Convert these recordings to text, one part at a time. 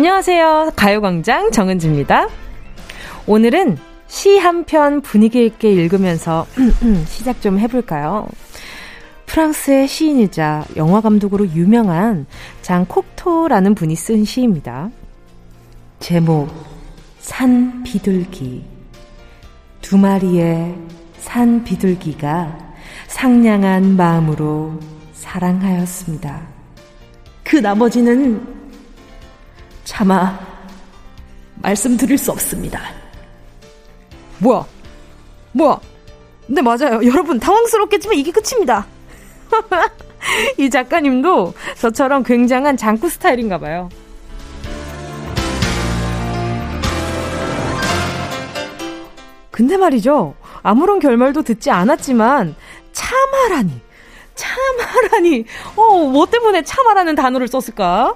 안녕하세요. 가요광장 정은지입니다. 오늘은 시 한 편 분위기 있게 읽으면서 시작 좀 해볼까요? 프랑스의 시인이자 영화 감독으로 유명한 장 콕토라는 분이 쓴 시입니다. 제목, 산 비둘기. 두 마리의 산 비둘기가 상냥한 마음으로 사랑하였습니다. 그 나머지는 차마 말씀드릴 수 없습니다. 뭐야? 뭐야? 네, 맞아요. 여러분, 당황스럽겠지만 이게 끝입니다. 이 작가님도 저처럼 굉장한 장구 스타일인가 봐요. 근데 말이죠. 아무런 결말도 듣지 않았지만 참아라니. 참아라니. 어, 뭐 때문에 참아라는 단어를 썼을까?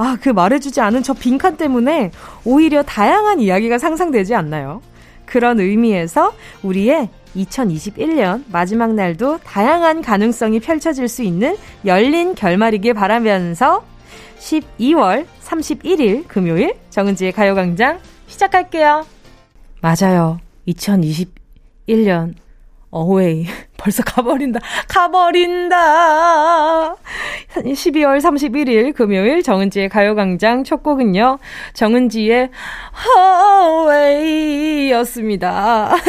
아, 그 말해주지 않은 저 빈칸 때문에 오히려 다양한 이야기가 상상되지 않나요? 그런 의미에서 우리의 2021년 마지막 날도 다양한 가능성이 펼쳐질 수 있는 열린 결말이길 바라면서 12월 31일 금요일 정은지의 가요광장 시작할게요. 맞아요. 2021년 어웨이. 벌써 가버린다. 가버린다. 12월 31일 금요일 정은지의 가요광장 첫 곡은요. 정은지의 어웨이 였습니다.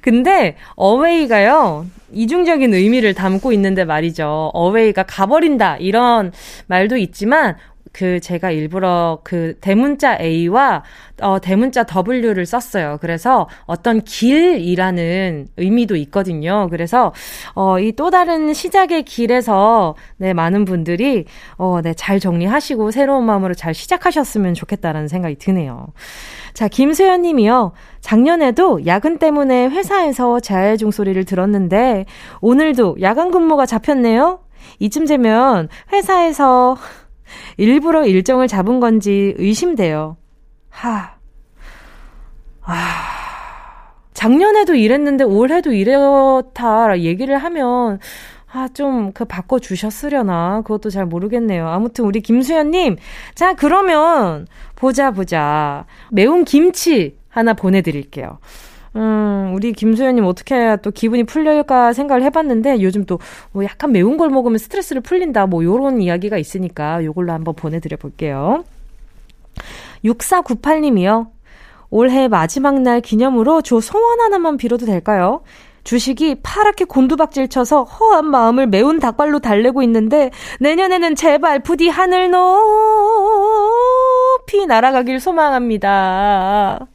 근데 어웨이가요. 이중적인 의미를 담고 있는데 말이죠. 어웨이가 가버린다 이런 말도 있지만 그 제가 일부러 그 대문자 A와 어 대문자 W를 썼어요. 그래서 어떤 길이라는 의미도 있거든요. 그래서 어 이 또 다른 시작의 길에서 네 많은 분들이 어 네 잘 정리하시고 새로운 마음으로 잘 시작하셨으면 좋겠다라는 생각이 드네요. 자, 김수현 님이요. 작년에도 야근 때문에 회사에서 재해중 소리를 들었는데 오늘도 야간 근무가 잡혔네요. 이쯤 되면 회사에서 일부러 일정을 잡은 건지 의심돼요. 하. 아. 작년에도 이랬는데 올해도 이렇다 얘기를 하면 아, 좀, 그, 바꿔주셨으려나? 그것도 잘 모르겠네요. 아무튼, 우리 김수현님. 자, 그러면, 보자, 보자. 매운 김치 하나 보내드릴게요. 음, 우리 김소연님 어떻게 해야 또 기분이 풀릴까 생각을 해봤는데 요즘 또 뭐 약간 매운 걸 먹으면 스트레스를 풀린다 뭐 요런 이야기가 있으니까 요걸로 한번 보내드려 볼게요. 6498님이요. 올해 마지막 날 기념으로 조 소원 하나만 빌어도 될까요? 주식이 파랗게 곤두박질 쳐서 허한 마음을 매운 닭발로 달래고 있는데 내년에는 제발 부디 하늘 높이 날아가길 소망합니다.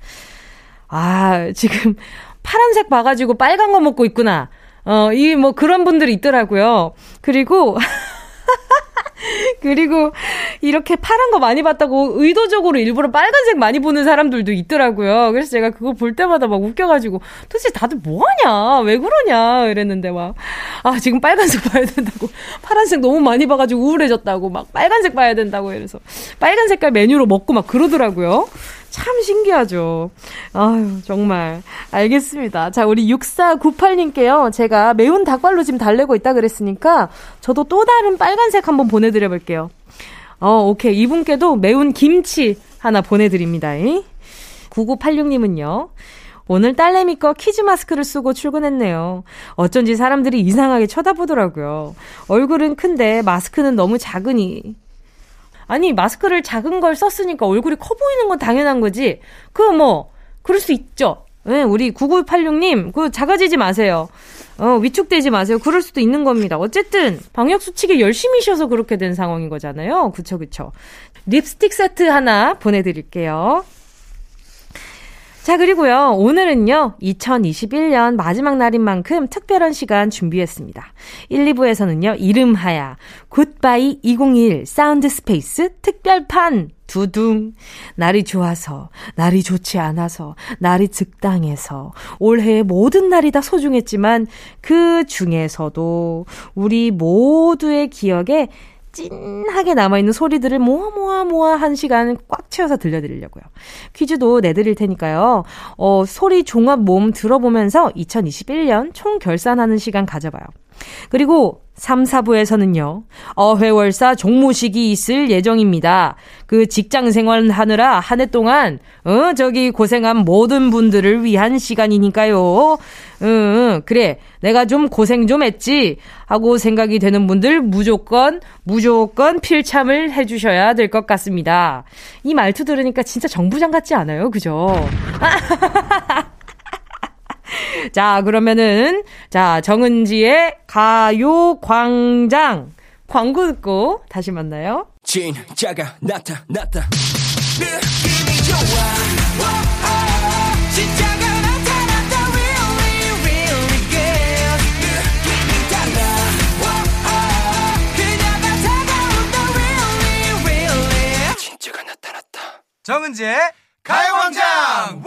아, 지금 파란색 봐가지고 빨간 거 먹고 있구나. 어, 이 뭐 그런 분들이 있더라고요. 그리고, 그리고 이렇게 파란 거 많이 봤다고 의도적으로 일부러 빨간색 많이 보는 사람들도 있더라고요. 그래서 제가 그거 볼 때마다 막 웃겨가지고 도대체 다들 뭐 하냐? 왜 그러냐? 이랬는데 막, 아, 지금 빨간색 봐야 된다고. 파란색 너무 많이 봐가지고 우울해졌다고. 막 빨간색 봐야 된다고. 이래서 빨간 색깔 메뉴로 먹고 막 그러더라고요. 참 신기하죠. 아유, 정말. 알겠습니다. 자, 우리 6498님께요. 제가 매운 닭발로 지금 달래고 있다 그랬으니까 저도 또 다른 빨간색 한번 보내드려 볼게요. 어, 오케이. 이분께도 매운 김치 하나 보내드립니다. 9986님은요. 오늘 딸내미 거 키즈 마스크를 쓰고 출근했네요. 어쩐지 사람들이 이상하게 쳐다보더라고요. 얼굴은 큰데 마스크는 너무 작으니 아니, 마스크를 작은 걸 썼으니까 얼굴이 커 보이는 건 당연한 거지. 그 뭐, 그럴 수 있죠. 네, 우리 9986님, 그 작아지지 마세요. 어, 위축되지 마세요. 그럴 수도 있는 겁니다. 어쨌든, 방역 수칙에 열심히 쉬어서 그렇게 된 상황인 거잖아요. 그쵸, 그쵸. 립스틱 세트 하나 보내드릴게요. 자, 그리고요. 오늘은요. 2021년 마지막 날인 만큼 특별한 시간 준비했습니다. 1, 2부에서는요. 이름하야 Goodbye 2021 Sound Space 특별판 두둥. 날이 좋아서, 날이 좋지 않아서, 날이 적당해서, 올해의 모든 날이 다 소중했지만, 그 중에서도 우리 모두의 기억에 찐하게 남아있는 소리들을 모아 모아 모아 한 시간 꽉 채워서 들려드리려고요. 퀴즈도 내드릴 테니까요. 어, 소리 종합 모음 들어보면서 2021년 총 결산하는 시간 가져봐요. 그리고 3, 4부에서는요, 어회월사 종무식이 있을 예정입니다. 그 직장 생활 하느라 한 해 동안, 어, 저기 고생한 모든 분들을 위한 시간이니까요. 응, 그래. 내가 좀 고생 좀 했지. 하고 생각이 되는 분들 무조건, 무조건 필참을 해주셔야 될 것 같습니다. 이 말투 들으니까 진짜 정부장 같지 않아요? 그죠? 자, 그러면은, 자, 정은지의 가요 광장. 광고 듣고 다시 만나요. 진짜가 나타났다. 느낌이 좋아. 정은지의 가요광장!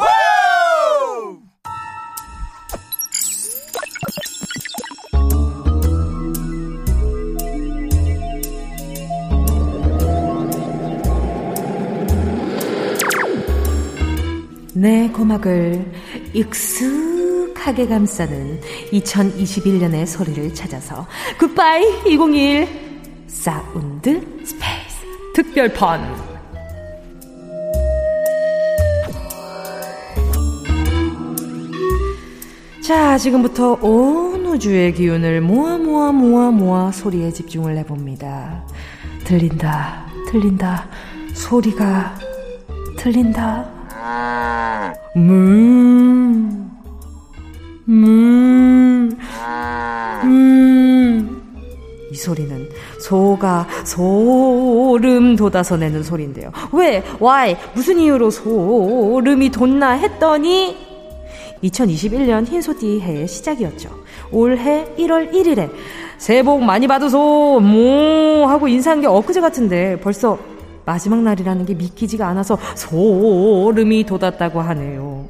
내 고막을 익숙하게 감싸는 2021년의 소리를 찾아서 굿바이 2021 사운드 스페이스 특별판 자, 지금부터 온 우주의 기운을 모아 모아 모아 모아 소리에 집중을 해봅니다. 들린다, 들린다, 소리가 들린다. 음, 음, 음. 이 소리는 소가 소름 돋아서 내는 소리인데요. 왜? Why? 무슨 이유로 소름이 돋나 했더니 2021년 흰소띠 해의 시작이었죠. 올해 1월 1일에 새해 복 많이 받으소 뭐 하고 인사한 게 엊그제 같은데 벌써 마지막 날이라는 게 믿기지가 않아서 소름이 돋았다고 하네요.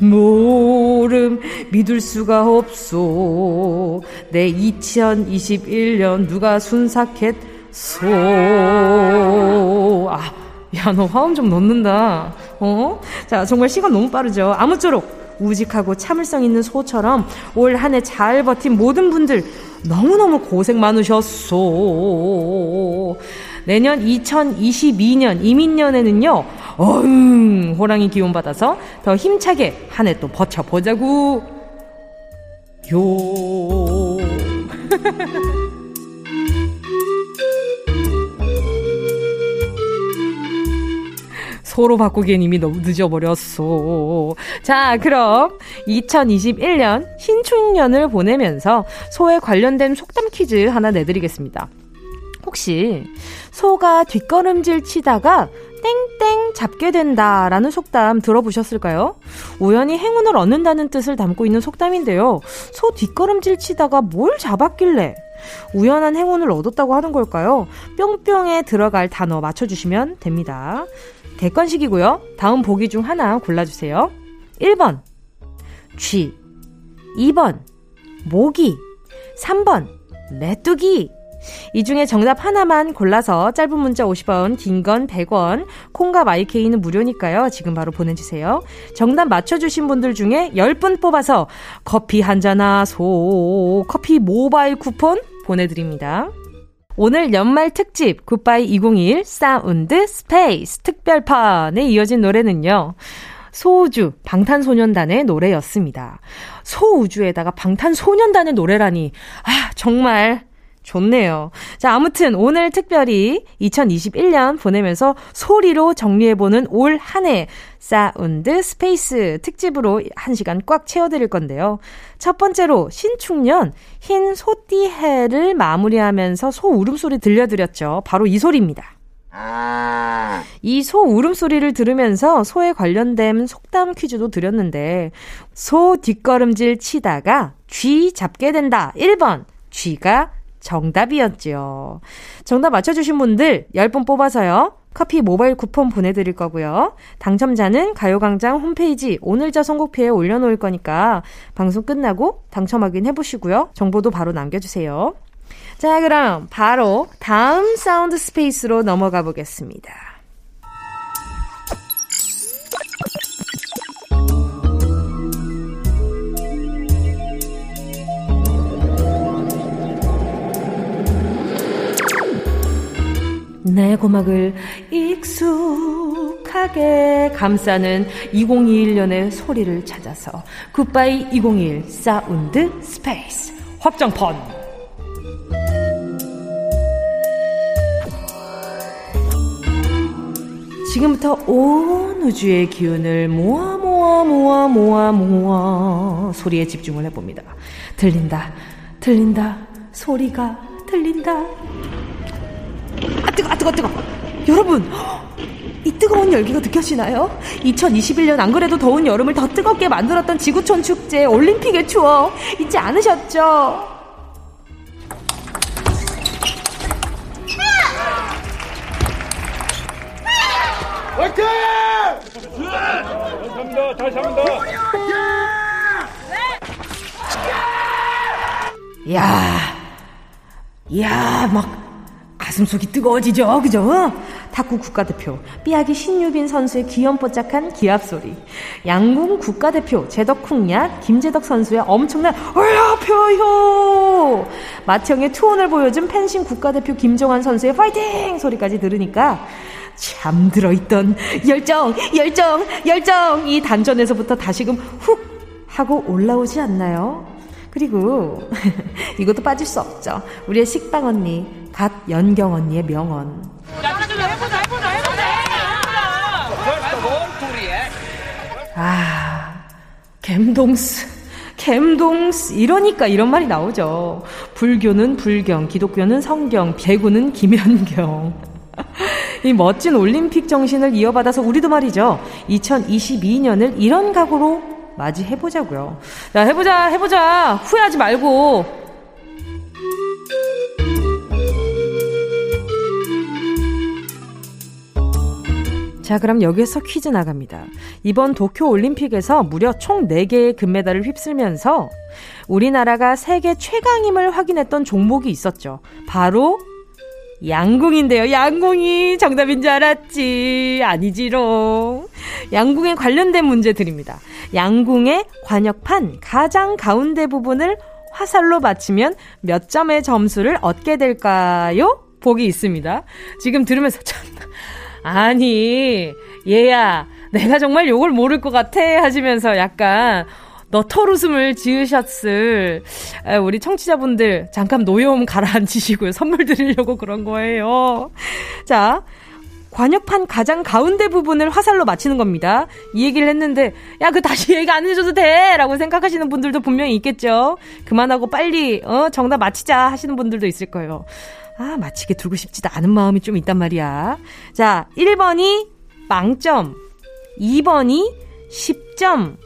모름 믿을 수가 없소. 내 2021년 누가 순삭했소. 아, 야, 너 화음 좀 넣는다. 어? 자, 정말 시간 너무 빠르죠. 아무쪼록 우직하고 참을성 있는 소처럼 올 한 해 잘 버틴 모든 분들 너무너무 고생 많으셨소. 내년 2022년 이민년에는요, 어흥, 호랑이 기운 받아서 더 힘차게 한 해 또 버텨보자구. 요. 소로 바꾸기엔 이미 너무 늦어버렸어. 자, 그럼 2021년 신축년을 보내면서 소에 관련된 속담 퀴즈 하나 내드리겠습니다. 혹시 소가 뒷걸음질 치다가 땡땡 잡게 된다라는 속담 들어보셨을까요? 우연히 행운을 얻는다는 뜻을 담고 있는 속담인데요. 소 뒷걸음질 치다가 뭘 잡았길래 우연한 행운을 얻었다고 하는 걸까요? 뿅뿅에 들어갈 단어 맞춰주시면 됩니다. 객관식이고요. 다음 보기 중 하나 골라주세요. 1번 쥐 2번 모기 3번 메뚜기 이 중에 정답 하나만 골라서 짧은 문자 50원, 긴 건 100원, 콩과 마이케이는 무료니까요. 지금 바로 보내주세요. 정답 맞춰주신 분들 중에 10분 뽑아서 커피 한잔 하소, 커피 모바일 쿠폰 보내드립니다. 오늘 연말 특집 굿바이 2021 사운드 스페이스 특별판에 이어진 노래는요. 소우주 방탄소년단의 노래였습니다. 소우주에다가 방탄소년단의 노래라니 아 정말 좋네요. 자, 아무튼 오늘 특별히 2021년 보내면서 소리로 정리해보는 올 한 해 사운드 스페이스 특집으로 한 시간 꽉 채워드릴 건데요. 첫 번째로 신축년 흰 소띠해를 마무리하면서 소 울음소리 들려드렸죠. 바로 이 소리입니다. 이소 울음소리를 들으면서 소에 관련된 속담 퀴즈도 드렸는데 소 뒷걸음질 치다가 쥐 잡게 된다. 1번 쥐가 정답이었죠. 정답 맞춰주신 분들 10분 뽑아서요. 커피 모바일 쿠폰 보내드릴 거고요. 당첨자는 가요광장 홈페이지 오늘자 선곡표에 올려놓을 거니까 방송 끝나고 당첨 확인해보시고요. 정보도 바로 남겨주세요. 자, 그럼 바로 다음 사운드 스페이스로 넘어가 보겠습니다. 내 고막을 익숙하게 감싸는 2021년의 소리를 찾아서 굿바이 2021 사운드 스페이스 특별판 지금부터 온 우주의 기운을 모아 모아 모아 모아 모아 소리에 집중을 해봅니다. 들린다, 들린다, 소리가 들린다. 아 뜨거, 아 뜨거. 여러분, 이 뜨거운 열기가 느껴지나요? 2021년 안 그래도 더운 여름을 더 뜨겁게 만들었던 지구촌 축제 올림픽의 추억 잊지 않으셨죠? 화이팅! 감사합니다. 다시 합니다. 야, 야, 막 가슴속이 뜨거워지죠, 그죠? 탁구 국가대표 삐아기 신유빈 선수의 귀염뽀짝한 기합 소리, 양궁 국가대표 제덕쿵야 김재덕 선수의 엄청난 얼야 표효, 마청의 투혼을 보여준 펜싱 국가대표 김정환 선수의 파이팅! 소리까지 들으니까 잠들어 있던 열정, 열정, 열정! 이 단전에서부터 다시금 훅 하고 올라오지 않나요? 그리고 이것도 빠질 수 없죠. 우리의 식빵 언니, 갓 연경 언니의 명언. 아, 갬동스. 갬동스 이러니까 이런 말이 나오죠. 불교는 불경, 기독교는 성경, 배구는 김연경. 이 멋진 올림픽 정신을 이어받아서 우리도 말이죠. 2022년을 이런 각오로 맞이해보자고요. 자, 해보자, 해보자. 후회하지 말고. 자, 그럼 여기에서 퀴즈 나갑니다. 이번 도쿄 올림픽에서 무려 총 4개의 금메달을 휩쓸면서 우리나라가 세계 최강임을 확인했던 종목이 있었죠. 바로 양궁인데요. 양궁이 정답인 줄 알았지. 아니지롱. 양궁에 관련된 문제 드립니다. 양궁의 관역판 가장 가운데 부분을 화살로 맞추면 몇 점의 점수를 얻게 될까요? 보기 있습니다. 지금 들으면서 참 아니 얘야 내가 정말 요걸 모를 것 같아 하시면서 약간 너털 웃음을 지으셨을 우리 청취자분들 잠깐 노여움 가라앉히시고요. 선물 드리려고 그런 거예요. 자, 관역판 가장 가운데 부분을 화살로 맞히는 겁니다. 이 얘기를 했는데, 야, 그 다시 얘기 안 해줘도 돼! 라고 생각하시는 분들도 분명히 있겠죠. 그만하고 빨리, 어, 정답 맞히자 하시는 분들도 있을 거예요. 아, 맞히게 두고 싶지도 않은 마음이 좀 있단 말이야. 자, 1번이 빵점, 2번이 10점,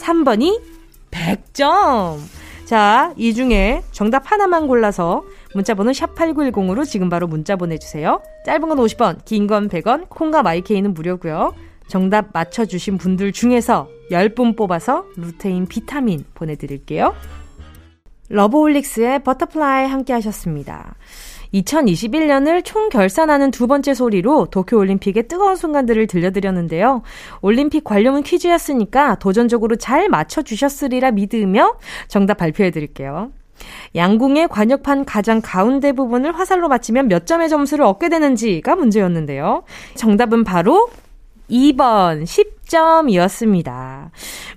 3번이 100점! 자, 이 중에 정답 하나만 골라서 문자번호 샵8910으로 지금 바로 문자 보내주세요. 짧은 건 50원, 긴 건 100원, 콩과 마이케이는 무료고요. 정답 맞춰주신 분들 중에서 10분 뽑아서 루테인 비타민 보내드릴게요. 러브홀릭스의 버터플라이 함께 하셨습니다. 2021년을 총결산하는 두 번째 소리로 도쿄올림픽의 뜨거운 순간들을 들려드렸는데요. 올림픽 관련문 퀴즈였으니까 도전적으로 잘 맞춰주셨으리라 믿으며 정답 발표해드릴게요. 양궁의 관역판 가장 가운데 부분을 화살로 맞히면 몇 점의 점수를 얻게 되는지가 문제였는데요. 정답은 바로 2번 10점이었습니다.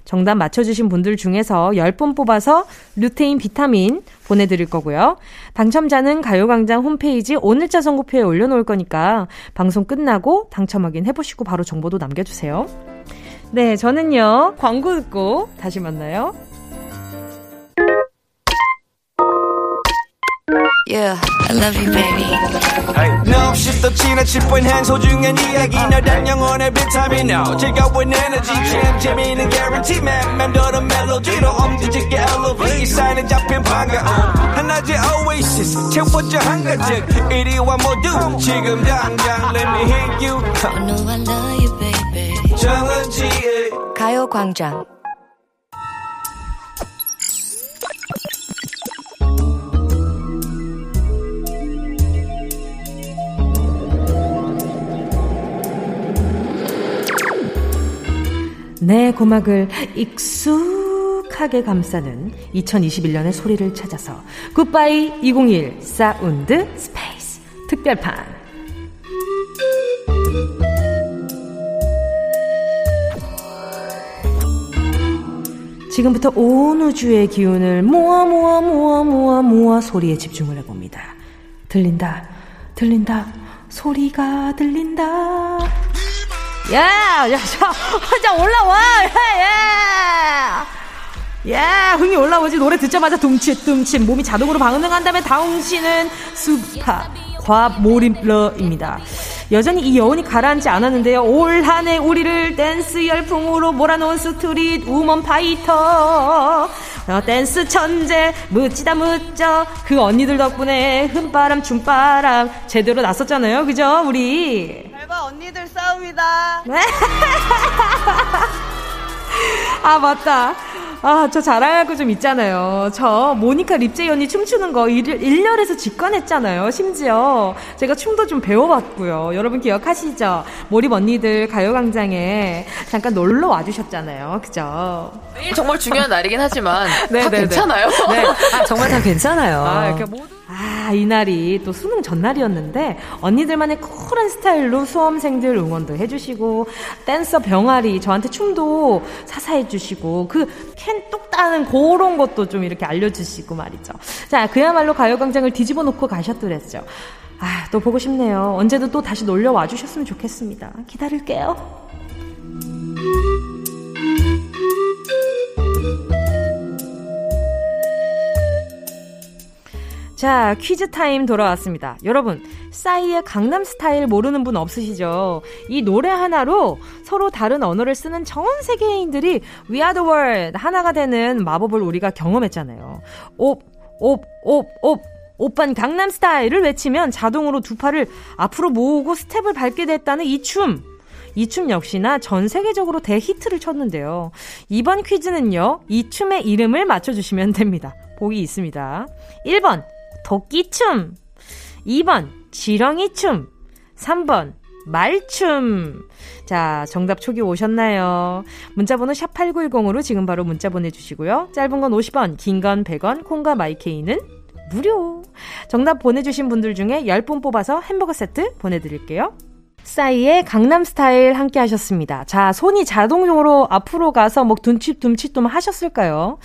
정답 맞춰주신 분들 중에서 10분 뽑아서 루테인 비타민 보내드릴 거고요. 당첨자는 가요광장 홈페이지 오늘자 선고표에 올려놓을 거니까 방송 끝나고 당첨 확인해보시고 바로 정보도 남겨주세요. 네, 저는요, 광고 듣고 다시 만나요. Yeah, I love you, baby. Hey. No, she's the china chip when hands hold you and 이야기 너란 영혼의 비타민 No, 즐거운 에너지 참 재미있는 guarantee man 맴도는 멜로디로 엄지짓게 elevate 사인에 잡힌 반가움 하나의 oasis 채워져 한가득 이리와 모두 지금 당장 let me hit you I know I love you, baby. 정은지의 가요광장 내 고막을 익숙하게 감싸는 2021년의 소리를 찾아서 굿바이 2021 사운드 스페이스 특별판 지금부터 온 우주의 기운을 모아 모아 모아 모아 모아 소리에 집중을 해봅니다. 들린다, 들린다, 소리가 들린다. 야, 야, 자, 자 올라와, 야, 야. 야, 흥이 올라오지. 노래 듣자마자 둠칫둠칫 몸이 자동으로 반응한 다음에 당신은 스우파 과몰입러입니다. 여전히 이 여운이 가라앉지 않았는데요. 올 한 해 우리를 댄스 열풍으로 몰아놓은 스트릿 우먼 파이터 어, 댄스 천재 멋지다 멋져 그 언니들 덕분에 흥바람 춤바람 제대로 났었잖아요. 그죠? 우리 언니들 싸움이다. 아 맞다. 아, 저 자랑할 거좀 있잖아요. 저 모니카 립제이 언니 춤추는 거 1, 열에서 직관했잖아요. 심지어 제가 춤도 좀 배워봤고요. 여러분 기억하시죠? 몰입 언니들 가요광장에 잠깐 놀러 와주셨잖아요. 그죠? 정말 중요한 날이긴 하지만 네, 다 네, 네. 괜찮아요? 네. 아, 정말 다 괜찮아요. 아, 이렇게 모두 아, 이날이 또 수능 전날이었는데 언니들만의 쿨한 스타일로 수험생들 응원도 해주시고 댄서 병아리 저한테 춤도 사사해주시고 그 캔 똑 따는 그런 것도 좀 이렇게 알려주시고 말이죠. 자, 그야말로 가요광장을 뒤집어 놓고 가셨더랬죠. 아, 또 보고 싶네요. 언제든 또 다시 놀려 와주셨으면 좋겠습니다. 기다릴게요. 자, 퀴즈 타임 돌아왔습니다. 여러분, 싸이의 강남 스타일 모르는 분 없으시죠? 이 노래 하나로 서로 다른 언어를 쓰는 전 세계인들이 We are the world 하나가 되는 마법을 우리가 경험했잖아요. 옵, 옵, 옵, 옵. 오빤 강남 스타일을 외치면 자동으로 두 팔을 앞으로 모으고 스텝을 밟게 됐다는 이 춤. 이 춤 역시나 전 세계적으로 대히트를 쳤는데요. 이번 퀴즈는요, 이 춤의 이름을 맞춰주시면 됩니다. 보기 있습니다. 1번, 도끼춤. 2번, 지렁이춤. 3번, 말춤. 자, 정답 초기 오셨나요? 문자번호 샵8910으로 지금 바로 문자 보내주시고요. 짧은 건 50원, 긴 건 100원, 콩과 마이케이는 무료. 정답 보내주신 분들 중에 10분 뽑아서 햄버거 세트 보내드릴게요. 싸이의 강남 스타일 함께 하셨습니다. 자, 손이 자동적으로 앞으로 가서 뭐 둠칫둠칫 좀 하셨을까요?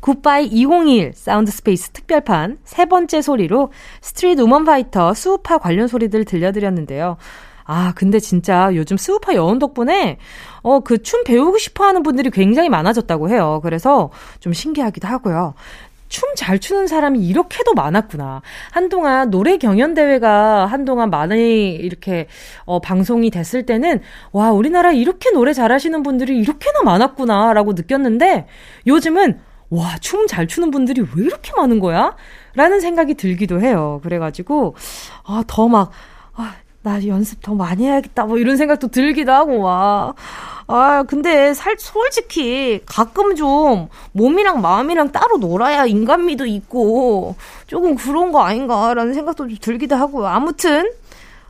굿바이 2021 사운드 스페이스 특별판 세 번째 소리로 스트리트 우먼 파이터 스우파 관련 소리들 들려드렸는데요. 아, 근데 진짜 요즘 스우파 여운 덕분에, 어, 그 춤 배우고 싶어 하는 분들이 굉장히 많아졌다고 해요. 그래서 좀 신기하기도 하고요. 춤 잘 추는 사람이 이렇게도 많았구나. 한동안 노래 경연 대회가 한동안 많이 이렇게 어 방송이 됐을 때는 와, 우리나라 이렇게 노래 잘하시는 분들이 이렇게나 많았구나라고 느꼈는데 요즘은 와, 춤 잘 추는 분들이 왜 이렇게 많은 거야? 라는 생각이 들기도 해요. 그래가지고, 아, 더 막, 아, 나 연습 더 많이 해야겠다. 뭐 이런 생각도 들기도 하고, 와. 아, 근데 살, 솔직히 가끔 좀 몸이랑 마음이랑 따로 놀아야 인간미도 있고 조금 그런 거 아닌가라는 생각도 좀 들기도 하고요. 아무튼,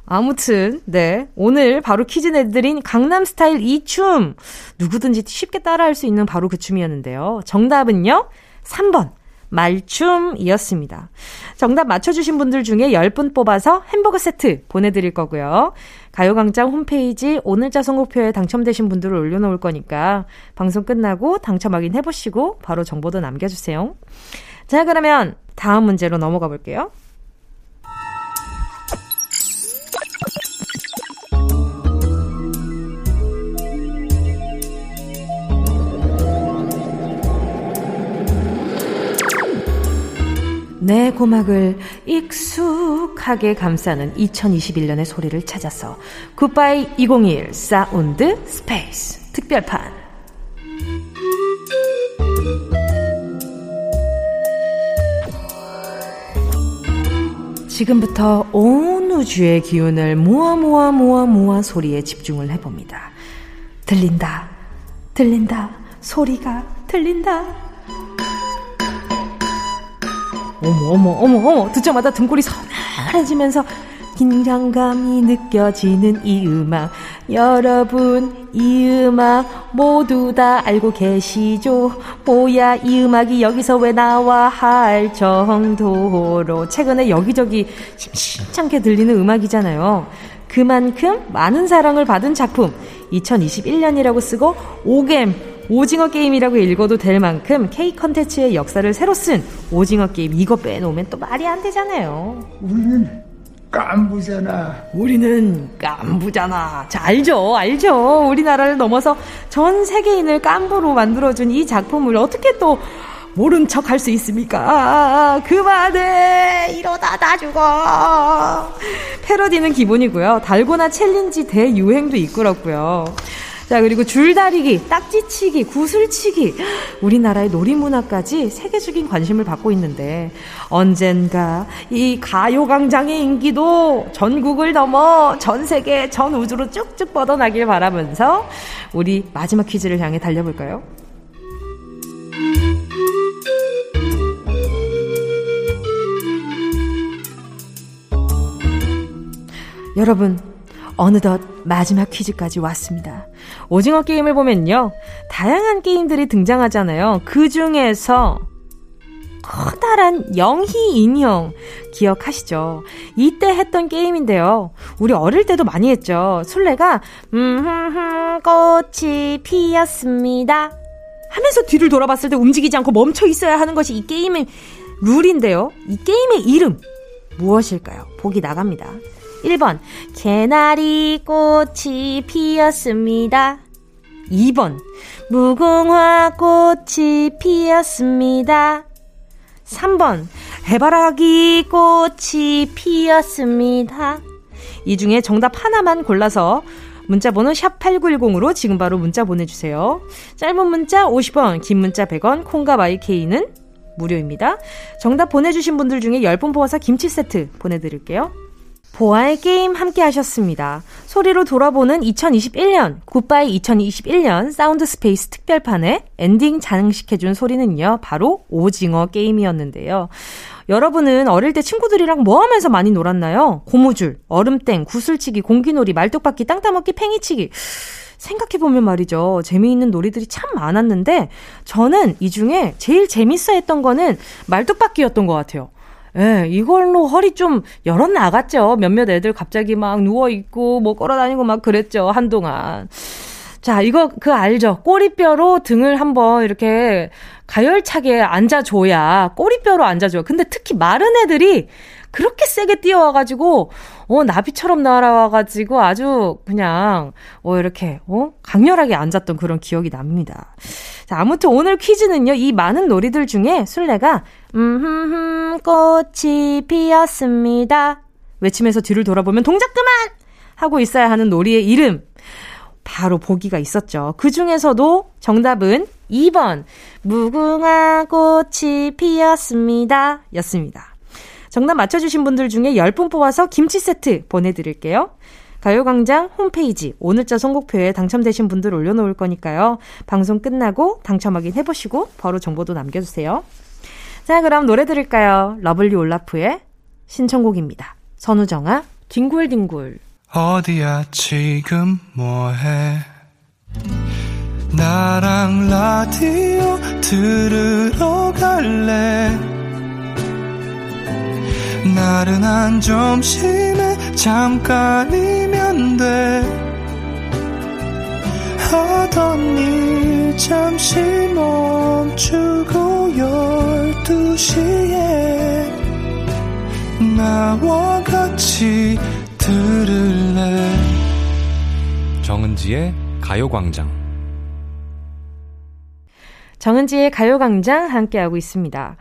아무튼, 네. 오늘 바로 퀴즈 내드린 강남 스타일 이 춤. 누구든지 쉽게 따라 할 수 있는 바로 그 춤이었는데요. 정답은요? 3번. 말춤이었습니다. 정답 맞춰주신 분들 중에 10분 뽑아서 햄버거 세트 보내드릴 거고요. 가요광장 홈페이지 오늘자 선곡표에 당첨되신 분들을 올려놓을 거니까 방송 끝나고 당첨 확인 해보시고 바로 정보도 남겨주세요. 자, 그러면 다음 문제로 넘어가 볼게요. 내 고막을 익숙하게 감싸는 2021년의 소리를 찾아서 굿바이 2021 사운드 스페이스 특별판 지금부터 온 우주의 기운을 모아 모아 모아 모아 소리에 집중을 해봅니다. 들린다, 들린다, 소리가 들린다. 어머 어머 어머 어머 듣자마자 등골이 서늘해지면서 긴장감이 느껴지는 이 음악 여러분, 이 음악 모두 다 알고 계시죠? 뭐야, 이 음악이 여기서 왜 나와 할 정도로. 최근에 여기저기 심심찮게 들리는 음악이잖아요. 그만큼 많은 사랑을 받은 작품. 2021년이라고 쓰고, 오겜, 오징어 게임이라고 읽어도 될 만큼 K 컨텐츠의 역사를 새로 쓴 오징어 게임 이거 빼놓으면 또 말이 안 되잖아요. 우리는 깐부잖아. 우리는 깐부잖아. 자, 알죠, 알죠. 우리나라를 넘어서 전 세계인을 깐부로 만들어준 이 작품을 어떻게 또 모른 척 할 수 있습니까? 그만해! 이러다 다 죽어! 패러디는 기본이고요. 달고나 챌린지 대유행도 이끌었고요. 자, 그리고 줄다리기, 딱지치기, 구슬치기. 우리나라의 놀이문화까지 세계적인 관심을 받고 있는데, 언젠가 이 가요광장의 인기도 전국을 넘어 전 세계, 전 우주로 쭉쭉 뻗어나길 바라면서, 우리 마지막 퀴즈를 향해 달려볼까요? 여러분, 어느덧 마지막 퀴즈까지 왔습니다. 오징어 게임을 보면요. 다양한 게임들이 등장하잖아요. 그 중에서 커다란 영희 인형 기억하시죠? 이때 했던 게임인데요. 우리 어릴 때도 많이 했죠. 술래가 음 꽃이 피었습니다. 하면서 뒤를 돌아봤을 때 움직이지 않고 멈춰 있어야 하는 것이 이 게임의 룰인데요. 이 게임의 이름 무엇일까요? 보기 나갑니다. 1번, 개나리 꽃이 피었습니다. 2번, 무궁화 꽃이 피었습니다. 3번, 해바라기 꽃이 피었습니다. 이 중에 정답 하나만 골라서 문자 번호 샵 8910으로 지금 바로 문자 보내주세요. 짧은 문자 50원, 긴 문자 100원, 콩과 마이케이는 무료입니다. 정답 보내주신 분들 중에 10분 뽑아서 김치 세트 보내드릴게요. 보아의 게임 함께 하셨습니다. 소리로 돌아보는 2021년, 굿바이 2021년 사운드 스페이스 특별판에 엔딩 장식해준 소리는요, 바로 오징어 게임이었는데요. 여러분은 어릴 때 친구들이랑 뭐 하면서 많이 놀았나요? 고무줄, 얼음땡, 구슬치기, 공기놀이, 말뚝박기, 땅 따먹기, 팽이치기. 생각해보면 말이죠. 재미있는 놀이들이 참 많았는데, 저는 이 중에 제일 재밌어 했던 거는 말뚝박기였던 것 같아요. 예, 이걸로 허리 좀 열어 나갔죠. 몇몇 애들 갑자기 막 누워 있고, 뭐 걸어 다니고 막 그랬죠. 한동안. 자, 이거 그 알죠? 꼬리뼈로 등을 한번 이렇게 가열차게 앉아줘야, 꼬리뼈로 앉아줘요. 근데 특히 마른 애들이 그렇게 세게 뛰어와가지고, 어, 나비처럼 날아와가지고 아주 그냥, 어, 이렇게, 어, 강렬하게 앉았던 그런 기억이 납니다. 자, 아무튼 오늘 퀴즈는요, 이 많은 놀이들 중에 술래가, 음흠흠, 꽃이 피었습니다. 외치면서 뒤를 돌아보면 동작 그만! 하고 있어야 하는 놀이의 이름. 바로 보기가 있었죠. 그 중에서도 정답은 2번, 무궁화 꽃이 피었습니다. 였습니다. 정답 맞춰주신 분들 중에 10분 뽑아서 김치 세트 보내드릴게요. 가요광장 홈페이지 오늘자 선곡표에 당첨되신 분들 올려놓을 거니까요. 방송 끝나고 당첨 확인 해보시고 바로 정보도 남겨주세요. 자, 그럼 노래 들을까요? 러블리 올라프의 신청곡입니다. 선우정아, 뒹굴뒹굴. 어디야 지금 뭐해 나랑 라디오 들으러 갈래 나른한 점심에 잠깐이면 돼 하던 일 잠시 멈추고 열두 시에 나와 같이 들을래 정은지의 가요광장 정은지의 가요광장 함께하고 있습니다.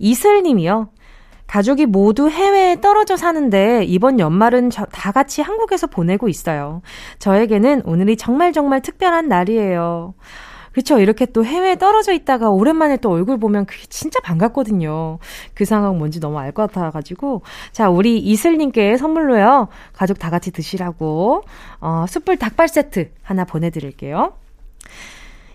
이슬님이요. 가족이 모두 해외에 떨어져 사는데 이번 연말은 다 같이 한국에서 보내고 있어요. 저에게는 오늘이 정말 정말 특별한 날이에요. 그쵸. 이렇게 또 해외에 떨어져 있다가 오랜만에 또 얼굴 보면 그게 진짜 반갑거든요. 그 상황 뭔지 너무 알 것 같아가지고. 자, 우리 이슬님께 선물로요. 가족 다 같이 드시라고, 어, 숯불 닭발 세트 하나 보내드릴게요.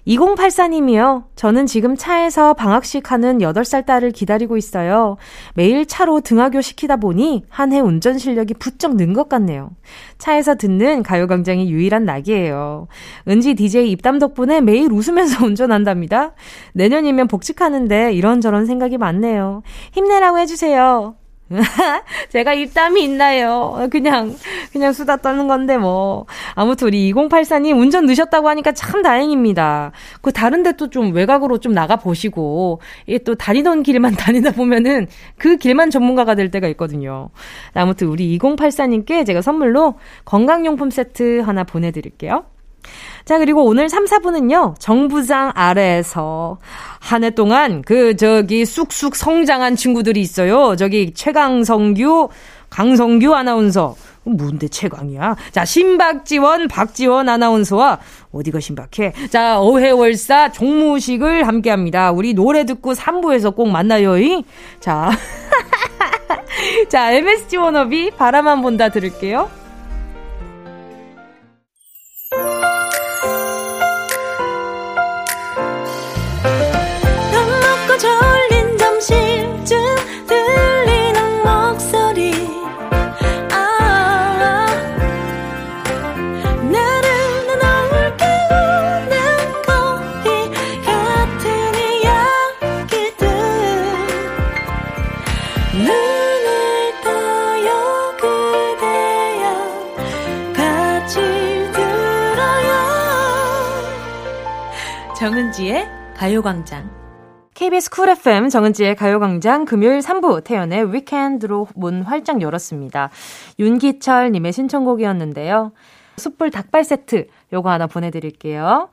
2084님이요. 저는 지금 차에서 방학식 하는 8살 딸을 기다리고 있어요. 매일 차로 등하교 시키다 보니 한 해 운전 실력이 부쩍 는 것 같네요. 차에서 듣는 가요광장이 유일한 낙이에요. 은지 DJ 입담 덕분에 매일 웃으면서 운전한답니다. 내년이면 복직하는데 이런저런 생각이 많네요. 힘내라고 해주세요. 제가 입담이 있나요? 그냥, 그냥 수다 떠는 건데 뭐. 아무튼 우리 2084님 운전 늦었다고 하니까 참 다행입니다. 그 다른데 또 좀 외곽으로 좀 나가 보시고, 또 다니던 길만 다니다 보면은 그 길만 전문가가 될 때가 있거든요. 아무튼 우리 2084님께 제가 선물로 건강용품 세트 하나 보내드릴게요. 자, 그리고 오늘 3, 4분은요, 정부장 아래에서 한 해 동안 그, 저기, 쑥쑥 성장한 친구들이 있어요. 저기, 최강성규, 강성규 아나운서. 뭔데 최강이야? 자, 신박지원, 박지원 아나운서와 어디가 신박해? 자, 어회월사 종무식을 함께 합니다. 우리 노래 듣고 3부에서 꼭 만나요. 이? 자. 자, MSG 워너비 바라만 본다 들을게요. 정은지의 가요광장. KBS 쿨 FM 정은지의 가요광장 금요일 3부 태연의 위켄드로 문 활짝 열었습니다. 윤기철님의 신청곡이었는데요. 숯불 닭발 세트 요거 하나 보내드릴게요.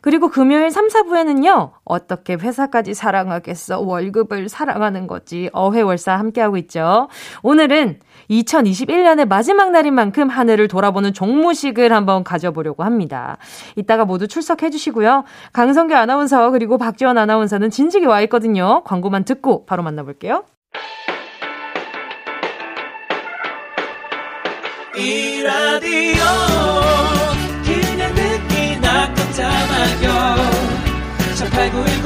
그리고 금요일 3, 4부에는요, 어떻게 회사까지 사랑하겠어? 월급을 사랑하는 거지. 어회월사 함께하고 있죠. 오늘은 2021년의 마지막 날인 만큼 한 해를 돌아보는 종무식을 한번 가져보려고 합니다. 이따가 모두 출석해 주시고요. 강성규 아나운서 그리고 박지원 아나운서는 진직이 와 있거든요. 광고만 듣고 바로 만나볼게요. 이 라디오 그냥 듣기나 깜짝마요 18910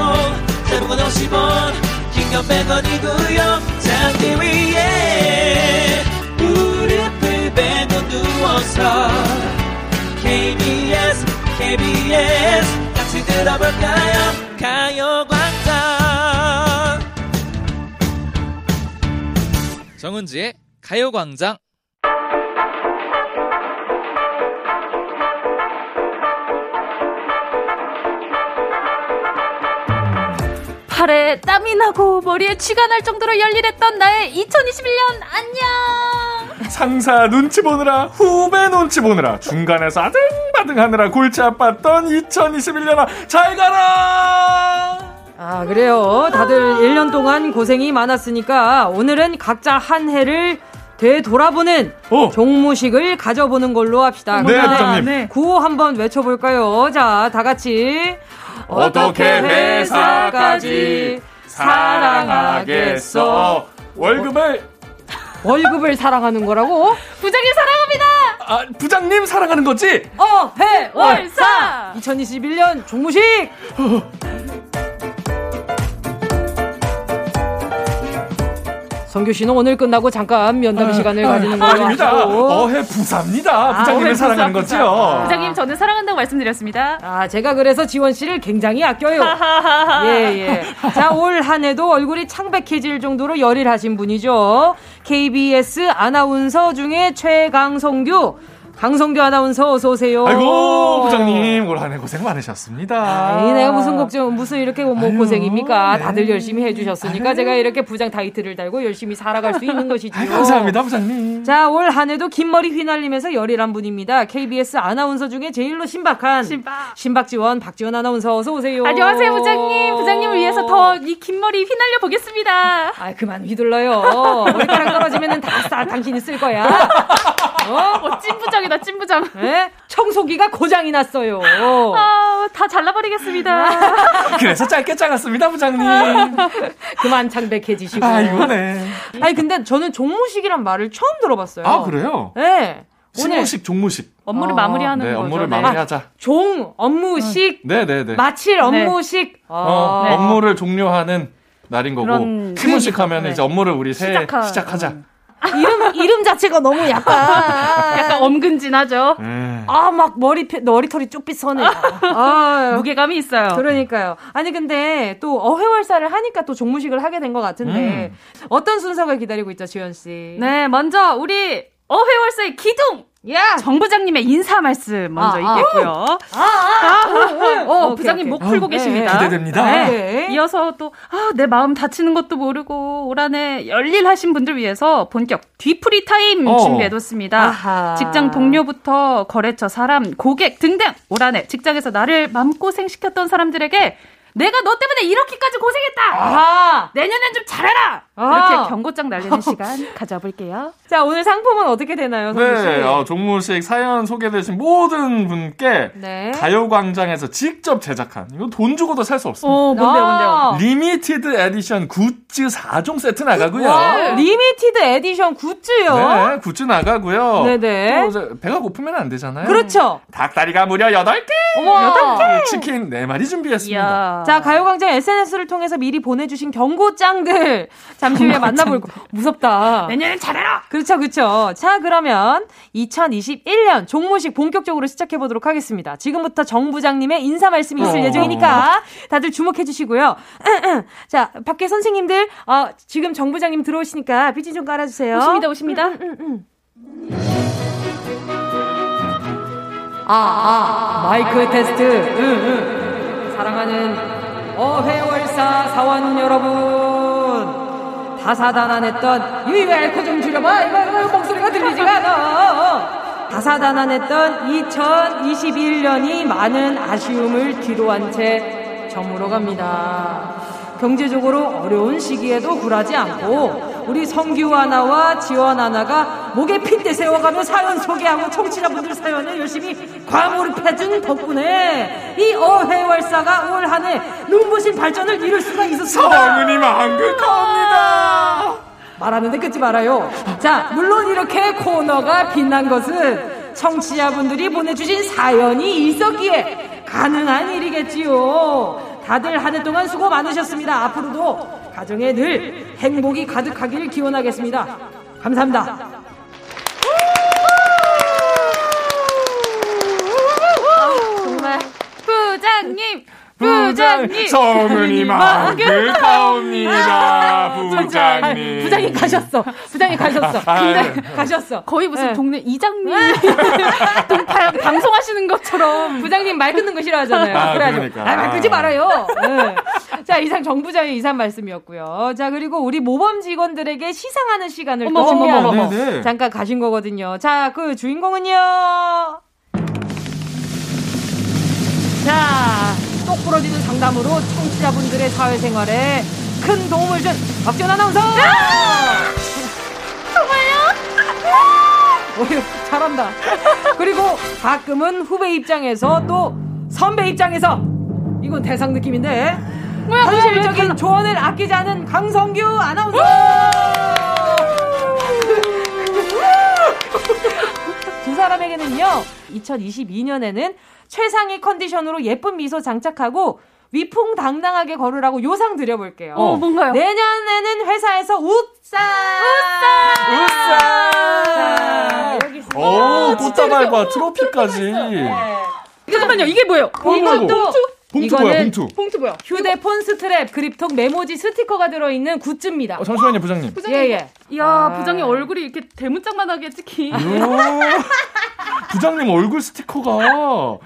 대목원 50원 긴건 100원이고요 잠기 위에 누워서 KBS KBS 같이 들어볼까요? 가요광장. 정은지의 가요광장. 팔에 땀이 나고 머리에 쥐가 날 정도로 열일했던 나의 2021년 안녕! 상사 눈치 보느라 후배 눈치 보느라 중간에서 아등바등 하느라 골치 아팠던 2021년아 잘 가라! 아 그래요 다들 1년 동안 고생이 많았으니까 오늘은 각자 한 해를 되돌아보는 오. 종무식을 가져보는 걸로 합시다. 네, 부장님. 네. 구호 한번 외쳐볼까요? 자, 다 같이. 어떻게 회사까지 사랑하겠어? 월급을 월급을 사랑하는 거라고? 부장님 사랑합니다. 아, 부장님 사랑하는 거지? 어, 해, 월, 사. 2021년 종무식. 성규 씨는 오늘 끝나고 잠깐 면담 아, 시간을 아, 가지는 거예요. 아닙니다. 어해 부사입니다. 아, 부장님을 아, 사랑하는 부사, 거죠. 부장님 저는 사랑한다고 말씀드렸습니다. 아 제가 그래서 지원 씨를 굉장히 아껴요. 예 예. 자올 한해도 얼굴이 창백해질 정도로 열일하신 분이죠. KBS 아나운서 중에 최강성규. 강성규 아나운서 어서 오세요. 아이고 부장님 올 한해 고생 많으셨습니다. 아니 내가 무슨 걱정 무슨 이렇게 뭐 아유, 고생입니까? 네. 다들 열심히 해주셨으니까 아유. 제가 이렇게 부장 타이틀을 달고 열심히 살아갈 수 있는 것이죠. 감사합니다 부장님. 자올 한해도 긴 머리 휘날리면서 열일한 분입니다. KBS 아나운서 중에 제일로 신박한 신박 신박 지원 박지원 아나운서 어서 오세요. 안녕하세요 부장님. 부장님을 위해서 더 이 긴 머리 휘날려 보겠습니다. 아 그만 휘둘러요. 머리카락 떨어지면은 다 당신이 쓸 거야. 어? 어 찐부장 이다, 찐부장. 네? 청소기가 고장이 났어요. 아, 다 잘라버리겠습니다. 그래서 짧게 잘랐습니다, 부장님. 그만 창백해지시고. 아, 이거네. 아니, 근데 저는 종무식이란 말을 처음 들어봤어요. 아, 그래요? 네. 신무식, 종무식. 업무를 어. 마무리하는 네, 거죠. 업무를 네. 마무리하자. 종, 업무식, 네, 네, 네. 마칠 업무식. 어, 네. 업무를 종료하는 날인 거고 그런- 신무식 하면 네. 이제 업무를 우리 새해 시작하- 시작하자. 이름, 이름 자체가 너무 약간. 약간 엄근진하죠. 네. 아, 막 머리, 피- 머리털이 쪽빛 서네. 아, 무게감이 있어요. 그러니까요. 아니 근데 또 어회월사를 하니까 또 종무식을 하게 된 것 같은데 어떤 순서가 기다리고 있죠, 주현 씨? 네, 먼저 우리 어회월사의 기둥 야, 정 부장님의 인사 말씀 먼저 아, 아. 있겠고요. 어, 어, 오케이, 부장님 오케이. 목 풀고 어, 계십니다. 기대됩니다. 네. 네. 이어서 또, 아, 내 마음 다치는 것도 모르고, 올 한해 열일하신 분들 위해서 본격 뒤풀이 타임 어. 준비해뒀습니다. 아하. 직장 동료부터 거래처 사람, 고객 등등, 올 한해 직장에서 나를 맘고생 시켰던 사람들에게 내가 너 때문에 이렇게까지 고생했다! 내년엔 좀 잘해라! 아. 이렇게 경고장 날리는 시간 가져볼게요. 자, 오늘 상품은 어떻게 되나요, 씨? 네, 어, 종무식 사연 소개되신 모든 분께 네. 가요광장에서 직접 제작한 이거 돈 주고도 살 수 없습니다. 어, 뭔데요, 뭔데요? 아. limited edition 굿즈 4종 세트 나가고요. 와, limited edition 굿즈요? 네, 굿즈 나가고요. 네네. 배가 고프면 안 되잖아요. 그렇죠. 닭다리가 무려 8개! 어머. 치킨 4마리 준비했습니다. 이야. 자, 가요광장 SNS를 통해서 미리 보내주신 경고장들 잠시 후에 만나볼 거. 무섭다. 내년엔 잘해라! 그렇죠, 그렇죠. 자, 그러면 2021년 종무식 본격적으로 시작해 보도록 하겠습니다. 지금부터 정 부장님의 인사 말씀이 있을 어. 예정이니까 다들 주목해 주시고요. 자, 밖에 선생님들, 어, 지금 정 부장님 들어오시니까 삐지 좀 깔아주세요. 오십니다, 오십니다. 아, 아, 마이크 테스트. 응, 응. 사랑하는 어회월사 사원 여러분. 다사다난했던 유이알코좀 줄여봐. 이거, 이거 목소리가 들리지가 않아. 다사다난했던 2021년이 많은 아쉬움을 뒤로한 채 저물어 갑니다. 경제적으로 어려운 시기에도 굴하지 않고 우리 성규 하나와 지원 하나가 목에 핀대 세워가며 사연 소개하고 청취자분들 사연을 열심히 과몰입해준 덕분에 이 어회월사가 올 한 해 눈부신 발전을 이룰 수가 있었습니다. 성은이 만극합니다. 말하는데 끊지 말아요. 자, 물론 이렇게 코너가 빛난 것은 청취자분들이 보내주신 사연이 있었기에 가능한 일이겠지요. 다들 한 해 동안 수고 많으셨습니다. 앞으로도 가정에 늘 행복이 가득하길 기원하겠습니다. 감사합니다. 정말. 부장님! 부장, 부장님! 성은이 만극합니다. 부장님. 아니, 부장님 가셨어. 부장님 가셨어. 아, 근데 네. 가셨어. 거의 무슨 네. 동네 이장님 동- 바- 방송하시는 것처럼 부장님 말 끊는 거 싫어하잖아요. 아, 그래가지고 그러니까. 아, 말 끊지 아. 말아요. 네. 자, 이상 정부장의 이상 말씀이었고요. 자, 그리고 우리 모범 직원들에게 시상하는 시간을 어머, 또 어머, 어머. 네네. 잠깐 가신 거거든요. 자, 그 주인공은요. 부러지는 상담으로 청취자분들의 사회생활에 큰 도움을 준 박지원 아나운서! 정말요? 잘한다. 그리고 가끔은 후배 입장에서 또 선배 입장에서 이건 대상 느낌인데 뭐야, 뭐야, 현실적인 조언을 아끼지 않은 강성규 아나운서. 두 사람에게는요 2022년에는 최상의 컨디션으로 예쁜 미소 장착하고 위풍당당하게 걸으라고 요 상 드려볼게요. 어, 뭔가요? 내년에는 회사에서 웃사! 우싸! 여기 있습니다. 오, 꽃다발과 트로피까지. 잠깐만요 이게 뭐예요? 이것도 봉투 뭐야, 이거는 봉투. 봉투 뭐야? 휴대폰 스트랩, 그립톡, 메모지, 스티커가 들어있는 굿즈입니다. 어, 잠시만요, 부장님. 예, 예. 이야 아. 부장님 얼굴이 이렇게 대문짝만하게 찍히 오, 부장님 얼굴 스티커가.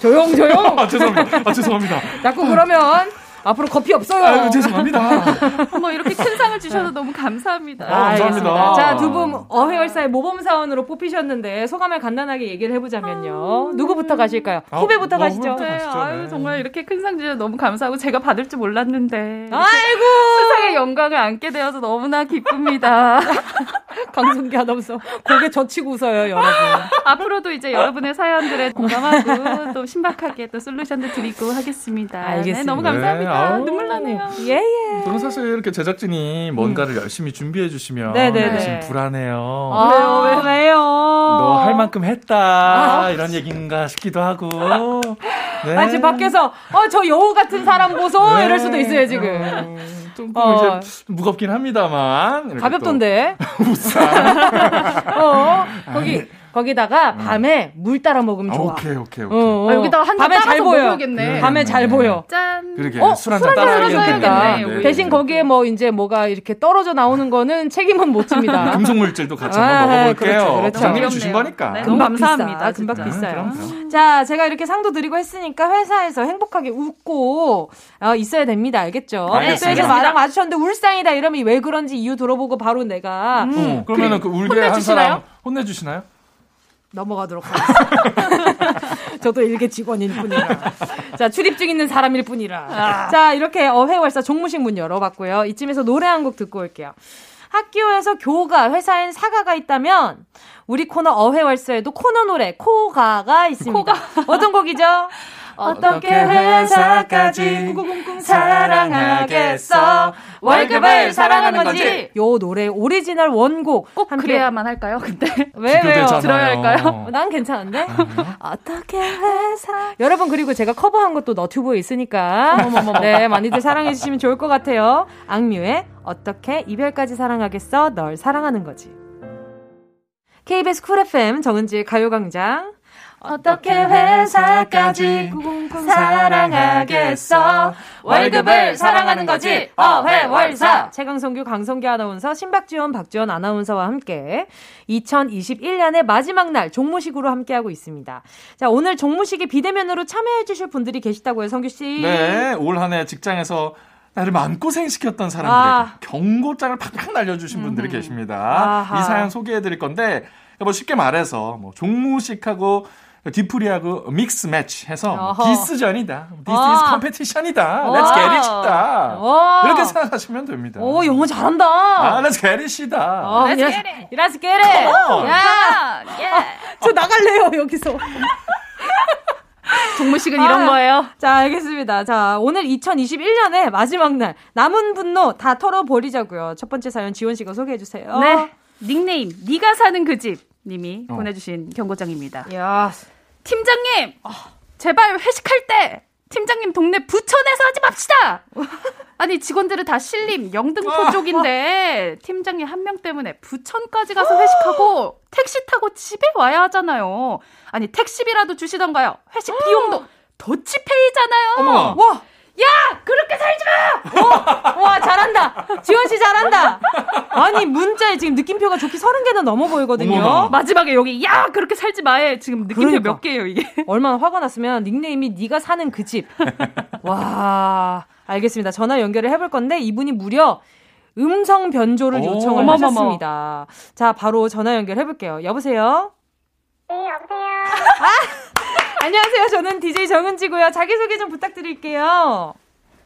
조용, 조용. 아, 죄송합니다. 아, 죄송합니다. 자꾸 그러면 앞으로 커피 없어요. 아유, 죄송합니다. 어머 이렇게 큰 상을 주셔서 너무 감사합니다 아, 감사합니다. 자, 두 분 어회월사의 모범사원으로 뽑히셨는데 소감을 간단하게 얘기를 해보자면요. 누구부터 가실까요? 아, 후배부터 뭐, 가시죠. 후배부터 네, 가시죠, 아유 네. 정말 이렇게 큰 상 주셔서 너무 감사하고 제가 받을 줄 몰랐는데 아이고! 세상의 영광을 안게 되어서 너무나 기쁩니다. 강성기 아나운서 고개 젖히고 웃어요, 여러분. 앞으로도 이제 여러분의 사연들에 공감하고 또 신박하게 또 솔루션도 드리고 하겠습니다. 알겠습니다. 네, 너무 네, 감사합니다. 아우. 눈물 나네요. 예, 예. 저는 사실 이렇게 제작진이 뭔가를 열심히 준비해 주시면 네네네. 좀 불안해요. 아, 왜요, 왜요? 너 할 만큼 했다 이런 얘기인가 싶기도 하고. 네. 아, 지금 밖에서, 어, 저 여우 같은 사람 보소! 네. 이럴 수도 있어요, 지금. 음, 조금 어. 이제 무겁긴 합니다만. 가볍던데. 또 우산. 어, 거기, 거기다가 밤에 물 따라 먹으면 아, 좋아. 오케이 오케이 어, 오케이. 어. 아, 여기다가 한잔 밤에 잘 보여. 먹어야겠네. 밤에 잘 보여. 짠. 그러게 어, 술술 한잔 따라야겠다. 따라야겠네. 네. 대신 거기에 뭐 이제 뭐가 이렇게 떨어져 나오는 거는 책임은 못 집니다. 금속 물질도 같이 아, 한번 먹어볼게요. 그렇죠, 그렇죠. 귀엽네요. 주신 거니까. 네, 금방 너무 감사합니다, 비싸. 금방. 비싸요. 그럼. 자, 제가 이렇게 상도 드리고 했으니까 회사에서 행복하게 웃고 어, 있어야 됩니다. 알겠죠? 알겠습니다. 나랑 마주쳤는데 울상이다 이러면 왜 그런지 이유 들어보고 바로 내가 어, 그러면은 그 울게 한? 사람 혼내주시나요? 넘어가도록 하겠습니다. 저도 일개 직원일 뿐이라. 자, 출입증 있는 사람일 뿐이라. 자, 이렇게 어회월사 종무식 문 열어봤고요. 이쯤에서 노래 한 곡 듣고 올게요. 학교에서 교가, 회사엔 사가가 있다면, 우리 코너 어회월사에도 코너 노래, 코가가 있습니다. 어떤 곡이죠? 어떻게 회사까지 사랑하겠어 월급을 사랑하는 거지 요 노래 오리지널 원곡 꼭 함께- 그래야만 할까요? 근데 왜 왜요. 들어야 할까요? 어, 난 괜찮은데? 어떻게 회사. 여러분, 그리고 제가 커버한 것도 너튜브에 있으니까. 네, 많이들 사랑해 주시면 좋을 것 같아요. 악뮤의 어떻게 이별까지 사랑하겠어? 널 사랑하는 거지. KBS 쿨 FM 정은지의 가요광장. 어떻게 회사까지 사랑하겠어 월급을 사랑하는 거지 어회월사 최강성규 강성규 아나운서 신박지원 박지원 아나운서와 함께 2021년의 마지막 날 종무식으로 함께하고 있습니다 자 오늘 종무식에 비대면으로 참여해 주실 분들이 계시다고요 성규씨 네, 올 한 해 직장에서 나를 마음고생 시켰던 사람들에게 아. 경고장을 팍팍 날려주신 분들이 계십니다. 아하. 이 사연 소개해 드릴 건데, 뭐 쉽게 말해서, 뭐 종무식하고 뒤풀이하고 믹스 매치 해서 뭐 어허. 디스전이다. This 아. is competition이다. 와. Let's get it이다. 와. 이렇게 생각하시면 됩니다. 오 영어 잘한다 아, let's get it이다. 어, Let's 그냥- get it. Let's get it. on. 야, 아, 예. 저 나갈래요 여기서. 종무식은 이런 아. 거예요. 자, 알겠습니다. 자, 오늘 2021년의 마지막 날 남은 분노 다 털어버리자고요. 첫 번째 사연 지원 씨가 소개해 주세요. 네. 닉네임 네가 사는 그 집 님이 어. 보내주신 경고장입니다. 야, 팀장님, 제발 회식할 때 팀장님 동네 부천에서 하지 맙시다. 아니 직원들은 다 신림 영등포 쪽인데 팀장님 한 명 때문에 부천까지 가서 회식하고 택시 타고 집에 와야 하잖아요. 아니 택시비라도 주시던가요. 회식 비용도 더치페이잖아요. 어머. 와, 야 그렇게 살지 마. 와 잘한다. 지원 씨 잘한다. 아니 문자에 지금 느낌표가 좋게 서른 개는 넘어 보이거든요. 어머나. 마지막에 여기 야 그렇게 살지 마에 지금 느낌표 그러니까. 몇 개예요 이게. 얼마나 화가 났으면 닉네임이 네가 사는 그 집. 와, 알겠습니다. 전화 연결을 해볼 건데 이분이 무려 음성 변조를 오. 요청을 어머머머. 하셨습니다. 자, 바로 전화 연결해 볼게요. 여보세요. 네, 여보세요. 안녕하세요. 저는 DJ 정은지고요. 자기소개 좀 부탁드릴게요.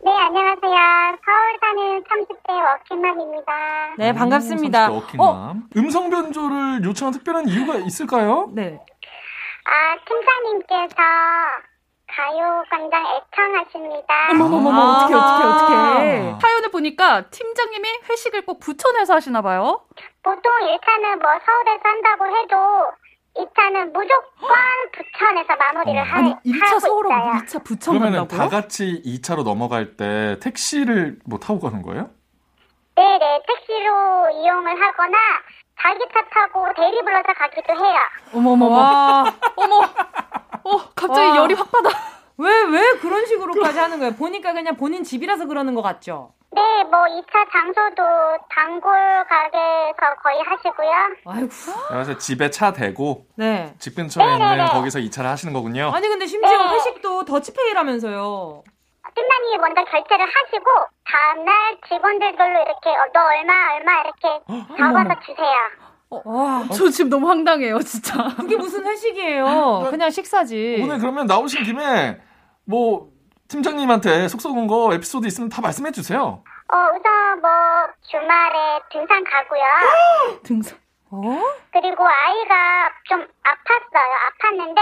네, 안녕하세요. 서울 사는 30대 워킹맘입니다. 네, 반갑습니다. 음, 어, 음성 변조를 요청한 특별한 이유가 있을까요? 네. 아, 팀장님께서 가요광장 애청하십니다. 어머머머 아. 어떻게 어떻게 아. 어떻게 사연을 보니까 팀장님이 회식을 꼭 부천에서 하시나 봐요. 보통 1차는 뭐 서울에서 한다고 해도 2차는 무조건 부천에서 마무리를 어. 하, 아니 1차 하고 서울하고 있어요. 2차 부천 간다고요? 다 같이 2차로 넘어갈 때 택시를 뭐 타고 가는 거예요? 네네, 택시로 이용을 하거나 자기 차 타고 대리 불러서 가기도 해요. 어머머머 와, 어머 어 갑자기 와. 열이 확 받아. 왜, 왜 그런 식으로까지 하는 거예요? 보니까 그냥 본인 집이라서 그러는 것 같죠? 네, 뭐 2차 장소도 단골 가게에서 거의 하시고요. 아이고. 그래서 집에 차 대고 네. 집 근처에 있는 네네네. 거기서 2차를 하시는 거군요. 아니, 근데 심지어 네. 회식도 더치페이라면서요. 팀장님이 먼저 결제를 하시고 다음날 직원들별로 이렇게 어, 너 얼마 얼마 이렇게 적어서 주세요. 와, 저 지금 너무 황당해요 진짜. 그게 무슨 회식이에요? 그냥 식사지. 오늘 그러면 나오신 김에 뭐 팀장님한테 속 썩은 거 에피소드 있으면 다 말씀해 주세요. 어, 우선 뭐 주말에 등산 가고요. 등산. 어? 그리고 아이가 좀 아팠어요. 아팠는데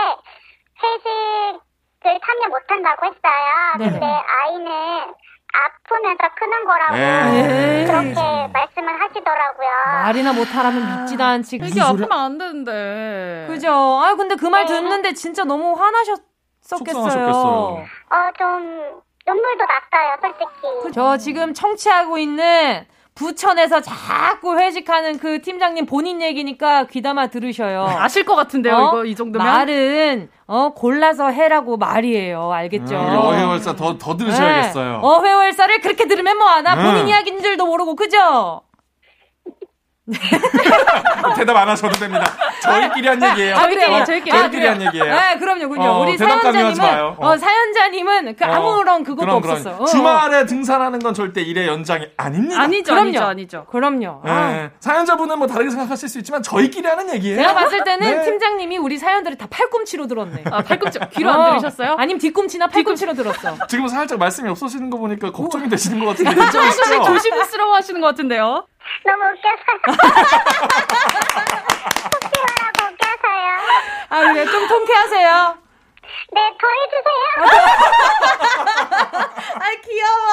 회식을 참여 못 한다고 했어요. 네네. 근데 아이는 아프면서 크는 거라고 에이. 그렇게 말씀을 하시더라고요. 말이나 못하라면 믿지도 않지. 이게 아프면 안 되는데. 그죠? 아 근데 그 말 듣는데 진짜 너무 화나셨었겠어요. 속상하셨겠어요. 어, 좀 눈물도 났어요, 솔직히. 저 지금 청취하고 있는 부천에서 자꾸 회식하는 그 팀장님 본인 얘기니까 귀담아 들으셔요. 아실 것 같은데요, 어? 이거 이 정도면. 말은 어 골라서 해라고 말이에요. 알겠죠? 음, 어회월사 더, 더 들으셔야겠어요. 네. 어회월사를 그렇게 들으면 뭐하나? 음. 본인 이야기인 줄도 모르고 그죠? 대답 안 하셔도 됩니다. 저희끼리 한 얘기예요. 저희끼리, 어, 저희끼리. 저희끼리 아, 한 얘기예요. 네, 그럼요, 그럼요. 어, 우리 사연자님은. 어. 어. 사연자님은 그 아무런 그것도 그럼, 그럼. 없었어. 어. 주말에 등산하는 건 절대 일의 연장이 아닙니다. 아니죠, 그럼요. 아니죠, 아니죠. 그럼요. 네. 아, 사연자분은 뭐 다르게 생각하실 수 있지만 저희끼리 하는 얘기예요. 제가 봤을 때는 네. 팀장님이 우리 사연들을 다 팔꿈치로 들었네. 아, 팔꿈치, 귀로 안 어. 들으셨어요? 아니면 뒤꿈치나 팔꿈치로 들었어. 지금 살짝 말씀이 없어지는 거 보니까 걱정이 되시는 것 같은데? 조금씩 조심스러워 하시는 것 같은데요. 너무 웃겨서요. 웃기라고 웃겨서요. 아, 그래. 좀 통쾌하세요. 네, 더 해주세요. 아, 귀여워.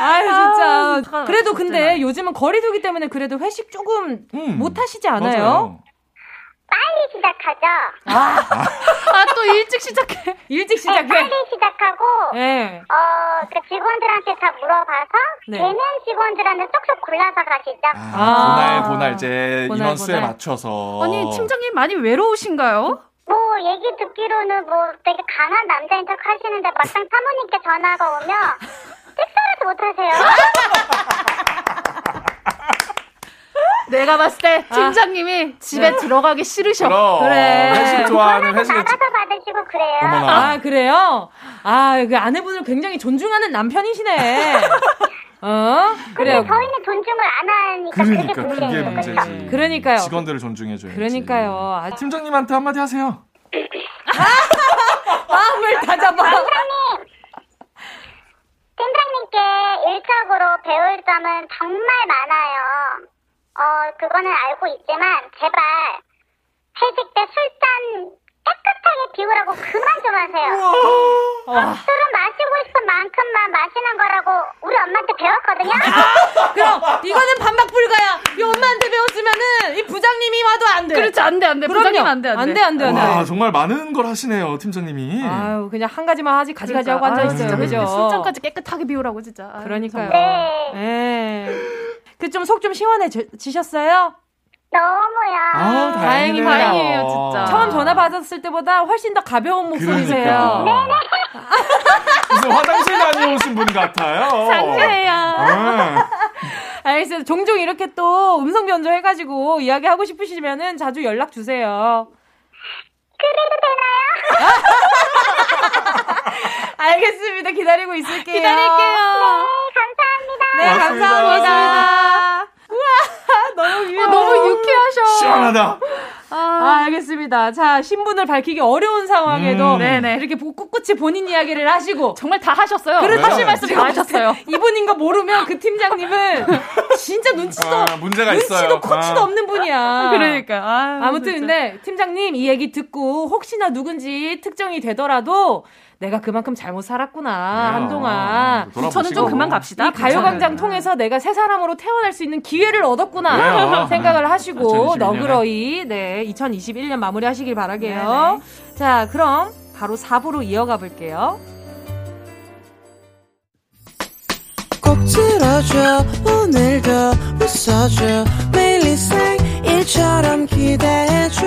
아유, 진짜. 진짜. 그래도 근데. 요즘은 거리두기 때문에 그래도 회식 조금 음, 못 하시지 않아요? 맞아요. 빨리 시작하죠. 아, 또 일찍 시작해. 일찍 네, 시작해. 빨리 시작하고, 예. 어, 그 직원들한테 다 물어봐서, 네. 되는 직원들한테 쏙쏙 골라서 가시죠. 아, 아. 보날 보날제 보날, 인원수에 보날. 맞춰서 아니, 팀장님 많이 외로우신가요? 뭐, 얘기 듣기로는 뭐 되게 강한 남자인 척 하시는데 막상 사모님께 전화가 오면, 섹스라도 못하세요. 내가 봤을 때 팀장님이 집에 들어가기 싫으셔. 그럼 그래. 회식 좋아하는 회식에 나가서 받으시고 그래요. 어머나. 아, 그래요? 아, 그 아내분을 굉장히 존중하는 남편이시네. 어? 그래요. 저희는 존중을 안 하니까 그러니까 그게 그게 문제예요. 문제지. 그러니까요. 직원들을 존중해줘야지. 그러니까요. 아, 팀장님한테 한마디 하세요. 마음을 다잡아. 팀장님, 팀장님께 일적으로 배울 점은 정말 많아요. 어, 그거는 알고 있지만, 제발, 회식 때 술잔 깨끗하게 비우라고 그만 좀 하세요. 술은 마시고 싶은 만큼만 마시는 거라고 우리 엄마한테 배웠거든요? 그럼 이거는 반박 불가야. 이 엄마한테 배웠으면은 이 부장님이 와도 안 돼. 그렇지, 안 돼, 안 돼. 그럼요. 부장님 안 돼, 안 돼. 안 돼, 안 돼, 안 돼. 와 정말 많은 걸 하시네요 팀장님이. 아유, 그냥 한 가지만 하지 가지가지 하고 그러니까. 앉아 있어요. 진짜 그죠? 술잔까지 깨끗하게 비우라고 진짜. 아유, 그러니까요. 네. 예. 그 좀속좀 시원해지셨어요? 너무요. 아우, 다행이네요. 다행이에요, 진짜. 처음 전화 받았을 때보다 훨씬 더 가벼운 목소리세요. 그러니까. 무슨 화장실 다녀오신 분 같아요. 상쾌해요. 아, 알겠어요. 종종 이렇게 또 음성 변조 해가지고 이야기하고 싶으시면은 자주 연락 주세요. 그래도 되나요? 알겠습니다. 기다리고 있을게요. 기다릴게요. 감사합니다. 네, 고맙습니다. 감사합니다. 너무 유해. 너무 유쾌하셔. 시원하다. 아, 알겠습니다. 자, 신분을 밝히기 어려운 상황에도 음. 네네. 이렇게 꿋꿋이 본인 이야기를 하시고 정말 다 하셨어요. 그래도 하실 말씀 다 하셨어요. 이분인 거 모르면 그 팀장님은 진짜 눈치도 아, 문제가 있어요. 눈치도 코치도 아. 없는 분이야. 그러니까. 아유, 아무튼 진짜. 근데 팀장님 이 얘기 듣고 혹시나 누군지 특정이 되더라도 내가 그만큼 잘못 살았구나. 한동안 돌아보시고. 저는 좀 그만 갑시다. 이 가요광장. 통해서 내가 새 사람으로 태어날 수 있는 기회를 얻었구나 그래요. 생각을 하시고 2021 년에. 너그러이 네 2021년 마무리하시길 바라게요. 자 그럼 바로 4부로 이어가 볼게요. 꼭 들어줘 오늘도 웃어줘 매일 일상일처럼 기대해줘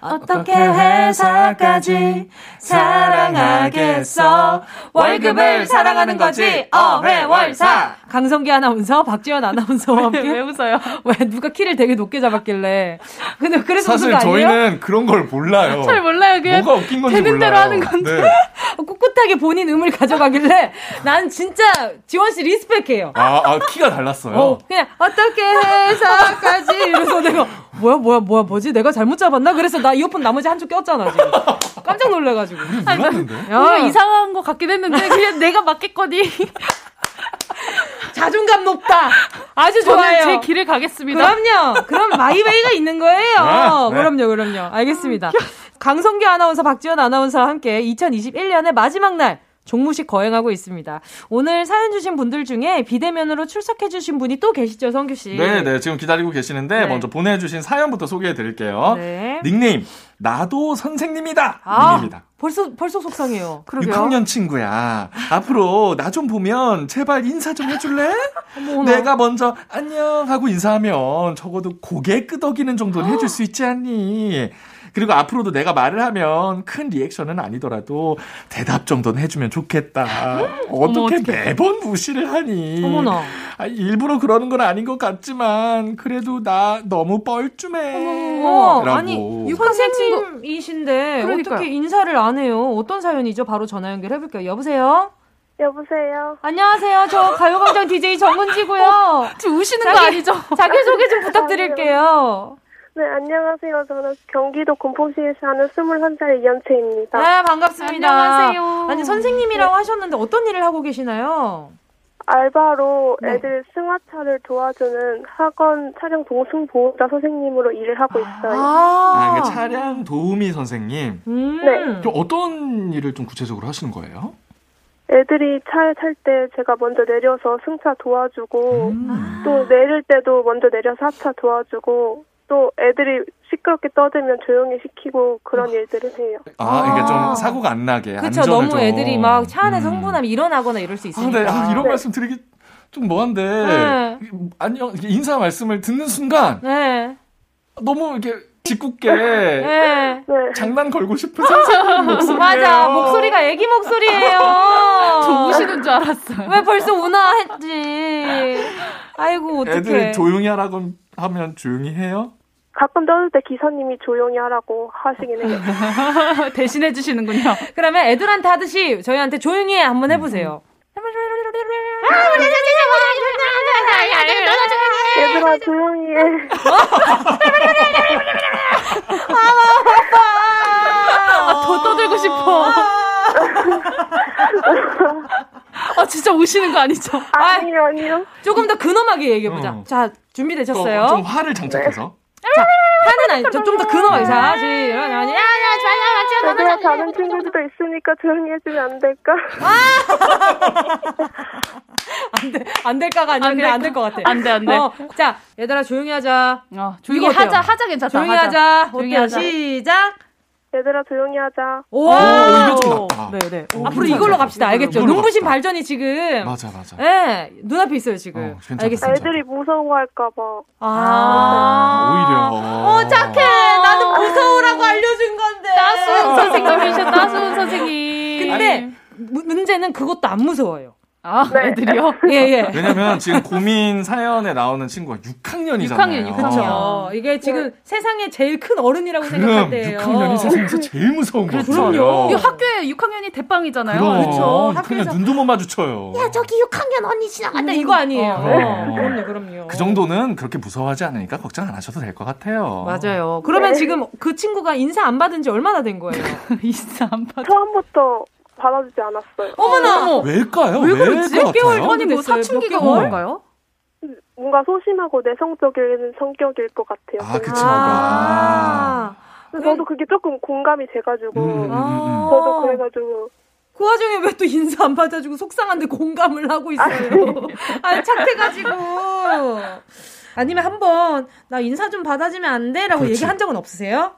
어떻게 회사까지 사랑하겠어 월급을 사랑하는 거지 어회월사 강성기 아나운서 박지원 아나운서와 함께 왜 웃어요? 왜 누가 키를 되게 높게 잡았길래 근데 그래서 사실? 저희는 그런 걸 몰라요. 잘 몰라요. 그냥 뭐가 웃긴 건지 되는 몰라요. 대로 하는 건데. 네. 깨끗하게 본인 음을 가져가길래 난 진짜 지원 씨 리스펙해요. 아, 아, 키가 달랐어요. 어, 그냥 어떻게 해서까지 이래서 내가 뭐야 뭐야 뭐야 뭐지 내가 잘못 잡았나 그래서 나 이어폰 나머지 한쪽 꼈잖아 지금 깜짝 놀래가지고 몰랐는데? 뭔가 이상한 것 같긴 했는데 그냥 내가 맞겠거니. 자존감 높다 아주 좋아요 제 길을 가겠습니다. 그럼요 그럼 마이웨이가 있는 거예요 네, 네. 그럼요 그럼요 알겠습니다 강성규 아나운서 박지원 아나운서와 함께 2021년의 마지막 날 종무식 거행하고 있습니다. 오늘 사연 주신 분들 중에 비대면으로 출석해 주신 분이 또 계시죠, 성규 씨? 네, 네. 지금 기다리고 계시는데 네. 먼저 보내 주신 사연부터 소개해 드릴게요. 네. 닉네임 나도 선생님이다. 아, 님입니다. 벌써 벌써 속상해요. 6학년 친구야. 앞으로 나 좀 보면 제발 인사 좀 해줄래? 내가 먼저 안녕 하고 인사하면 적어도 고개 끄덕이는 정도는 해줄 수 있지 않니? 그리고 앞으로도 내가 말을 하면 큰 리액션은 아니더라도 대답 정도는 해주면 좋겠다. 어떻게 어떡해. 매번 무시를 하니? 어머나. 아, 일부러 그러는 건 아닌 것 같지만 그래도 나 너무 뻘쭘해. 어, 라고. 아니 선생님이신데 그러니까요. 어떻게 인사를 안 해요? 어떤 사연이죠? 바로 전화 연결해 볼게요. 여보세요. 여보세요. 안녕하세요. 저 가요광장 DJ 정은지고요. 지금 우시는 자기- 거 아니죠? 자기 소개 좀 부탁드릴게요. 네, 안녕하세요. 저는 경기도 군포시에 사는 21살 이연채입니다. 네, 반갑습니다. 안녕하세요. 아니 선생님이라고 하셨는데 어떤 일을 하고 계시나요? 알바로 네. 애들 승하차를 도와주는 학원 촬영 동승 보호자 선생님으로 일을 하고 있어요. 아, 그러니까 차량 도우미 선생님. 음. 네. 좀 어떤 일을 좀 구체적으로 하시는 거예요? 애들이 차에 탈 때 제가 먼저 내려서 승차 도와주고 음. 또 내릴 때도 먼저 내려서 하차 도와주고 또 애들이 시끄럽게 떠들면 조용히 시키고 그런 일들을 해요. 아, 이게 아. 좀 사고가 안 나게 그렇죠. 안전을 너무 좀. 애들이 막 차 안에서 음. 흥분하면 일어나거나 이럴 수 아, 있으니까. 근데 아, 이런 네. 말씀 드리기 좀 뭐한데 네. 안녕 인사 말씀을 듣는 순간 네. 너무 이렇게 짓궂게 네. 네. 장난 걸고 싶은 선생님. 맞아. 목소리가 애기 목소리예요. 저 우시는 줄 알았어요. 왜 벌써 우나 했지. 아이고, 어떡해. 애들 조용히 하라고 하면 조용히 해요? 가끔 떠들 때 기사님이 조용히 하라고 하시긴 해요. 대신해 주시는군요. 그러면 애들한테 하듯이 저희한테 조용히 해 한번 해보세요. 얘들아 조용히 해. 아, 더 떠들고 싶어. 아, 진짜 우시는 거 아니죠? 아니요 아니요. 조금 더 근엄하게 얘기해보자. 어. 자, 또 준비되셨어요? 좀 화를 장착해서. 자, 하는 아니, 좀더 근엄하게. 자, 지, 이런, 아니, 야, 야, 얘들아 다른 친구들도 있으니까 조용히 해주면 안 될까? 안 돼, 안 될까가 아니라 안 그냥 될안될 것 같아. 안 돼, 안 돼. 어, 자, 얘들아, 조용히 하자. 어, 조용히? 하자, 하자 괜찮다. 조용히 하자. 조용히 어때요? 하자. 시작. 얘들아 조용히 하자. 오, 이거 좀 낫다. 네, 네. 오, 앞으로 괜찮죠? 이걸로 갑시다. 알겠죠? 눈부신 갑시다. 발전이 지금. 맞아 맞아. 네, 눈앞에 있어요, 지금. 어, 괜찮아. 알겠습니다. 애들이 무서워할까봐. 아. 오히려. 어, 착해. 나는 무서우라고 알려준 건데. 따스운 선생님이셔, 따스운 선생님. 근데 무- 문제는 그것도 안 무서워요. 아, 애들이요? 예, 예. 왜냐면 지금 고민 사연에 나오는 친구가 6학년이잖아요. 6학년, 그렇죠. 이게 지금 세상에 제일 큰 어른이라고 생각할 때예요. 6학년이 세상에서 제일 무서운 그렇죠. 거죠. 그럼요. 이 학교에 6학년이 대빵이잖아요. 그럼 그렇죠. 6학년 학교에서- 눈도 못 마주쳐요. 저기 6학년 언니 지나간다 이거 아니에요. 어. 어, 그럼요, 그럼요. 그 정도는 그렇게 무서워하지 않으니까 걱정 안 하셔도 될 것 같아요. 맞아요. 그러면 지금 그 친구가 인사 안 받은 지 얼마나 된 거예요? 인사 안 받아. 처음부터 받아주지 않았어요. 어머나! 왜일까요? 왜 왜 그러지? 것몇 개월 같아요? 만에 아니, 뭐 됐어요? 사춘기가? 뭔가요? 뭔가 소심하고 내성적인 성격일 것 같아요. 아, 그 친구가. 아. 그래서 저도 그게 조금 공감이 돼가지고 음, 음, 음, 음. 아. 저도 그래가지고 그 와중에 왜 또 인사 안 받아주고 속상한데 공감을 하고 있어요? 아, 착해가지고. 아니면 한번, 나 인사 좀 받아주면 안 돼? 라고 그렇지. 얘기한 적은 없으세요?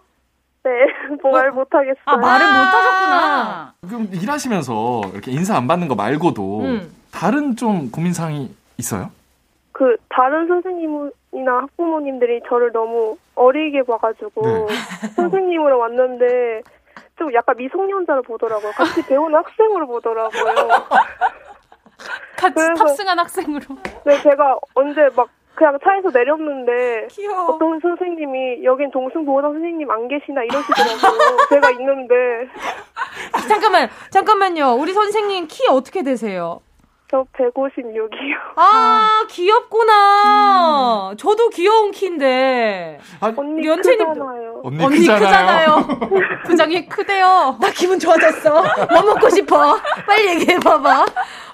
네, 말 못하겠어요. 아, 말을 아. 못 하셨구나. 그럼 일하시면서 이렇게 인사 안 받는 거 말고도 음. 다른 좀 고민사항이 있어요? 그 다른 선생님이나 학부모님들이 저를 너무 어리게 봐가지고 네. 선생님으로 왔는데 좀 약간 미성년자로 보더라고요. 같이 배우는 학생으로 보더라고요. 같이 그래서- 탑승한 학생으로. 네, 제가 언제 막 그냥 차에서 내렸는데 귀여워. 어떤 선생님이 여긴 동승보호사 선생님 안 계시나 이러시더라고요. 제가 있는데 잠깐만, 잠깐만요. 우리 선생님 키 어떻게 되세요? 저 156이요. 아, 귀엽구나. 저도 귀여운 키인데. 언니 연채님 크잖아요. 언니, 언니 크잖아요. 부장이 크대요. 나 기분 좋아졌어. 뭐 먹고 싶어? 빨리 얘기해 봐봐.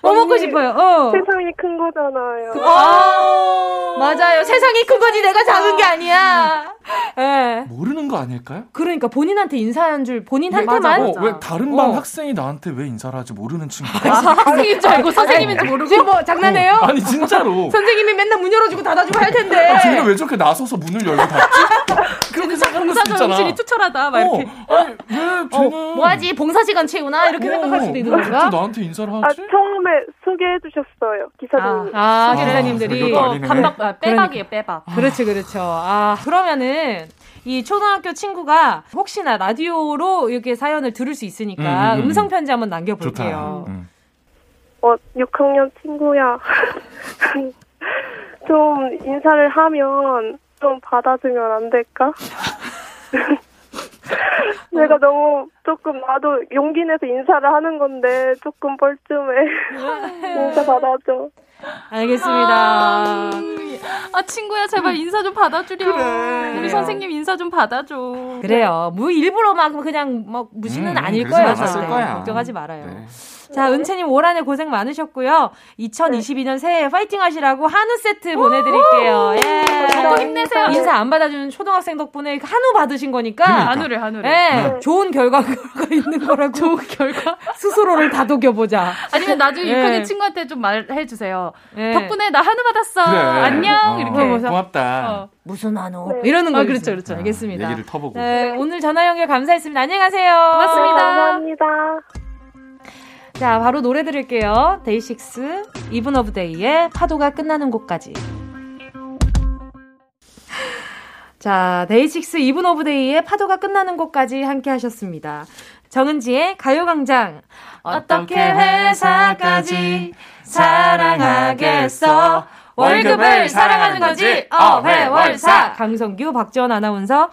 뭐 언니, 먹고 싶어요? 어. 세상이 큰 거잖아요. 아, 맞아요. 세상이 큰 거지 내가 작은 게 아니야. 예. 모르는 거 아닐까요? 그러니까 본인한테 인사한 줄 본인한테만. 맞아, 어. 왜 다른 반 어. 학생이 나한테 왜 인사를 하지 모르는 친구? 선생님인 줄 알고 선생님 인줄 모르고. 지금 뭐 장난해요? 아니 진짜로. 선생님이 맨날 문 열어주고 닫아주고 할 텐데. 아, 쟤는 왜 저렇게 나서서 문을 열고 닫지? 그렇게 수 봉사자 있잖아. 음식이 투철하다. 막 이렇게. 어, 아니 왜 쟤는 어, 뭐하지? 봉사 시간 채우나? 이렇게 생각할 수도 있는? 갑자기 나한테 인사를 아, 하지? 처음에 소개해 주셨어요. 기사님이. 아, 아, 기사님들이. 반박, 아, 빼박이에요, 빼박. 그렇죠, 그렇죠. 아, 그러면은 이 초등학교 친구가 혹시나 라디오로 이렇게 사연을 들을 수 있으니까 음, 음, 음. 음, 성 편지 한번 좋다. 남겨볼게요. 음. 어, 6학년 친구야. 좀 인사를 하면 좀 받아주면 안 될까? 내가 너무 조금 나도 용기 내서 인사를 하는 건데 조금 뻘쭘해. 인사 받아줘. 알겠습니다. 아, 친구야, 제발 인사 좀 받아주렴. 우리 그래요. 선생님 인사 좀 받아줘. 그래요. 뭐 일부러 막 그냥 뭐 무시는 음, 아닐 거예요. 거야. 걱정하지 말아요. 네. 자, 은채님 올 한해 고생 많으셨고요. 2022년 새해 파이팅 하시라고 한우 세트 보내드릴게요. 예. 먹고 힘내세요. 인사 안 받아주는 초등학생 덕분에 한우 받으신 거니까. 그러니까. 한우를, 한우를. 예. 좋은 결과가 있는 거라고. 좋은 결과? 스스로를 다독여보자. 아니면 나중에 예. 6학년 친구한테 좀 말해주세요. 예. 덕분에 나 한우 받았어. 그래. 안녕. 어, 이렇게. 고맙다. 어. 무슨 한우? 네. 이러는 거 아, 그렇죠, 그렇죠. 알겠습니다. 얘기를 터보고. 네, 오늘 전화 연결 감사했습니다. 안녕히 가세요. 고맙습니다. 감사합니다. 자, 바로 노래 들을게요. 데이식스, 이븐 오브 데이의 파도가 끝나는 곳까지. 자, 데이식스, 이븐 오브 데이의 파도가 끝나는 곳까지 함께 하셨습니다. 정은지의 가요광장. 어떻게 회사까지 사랑하겠어? 월급을 사랑하는 거지. 어회월사. 강성규, 박지원 아나운서와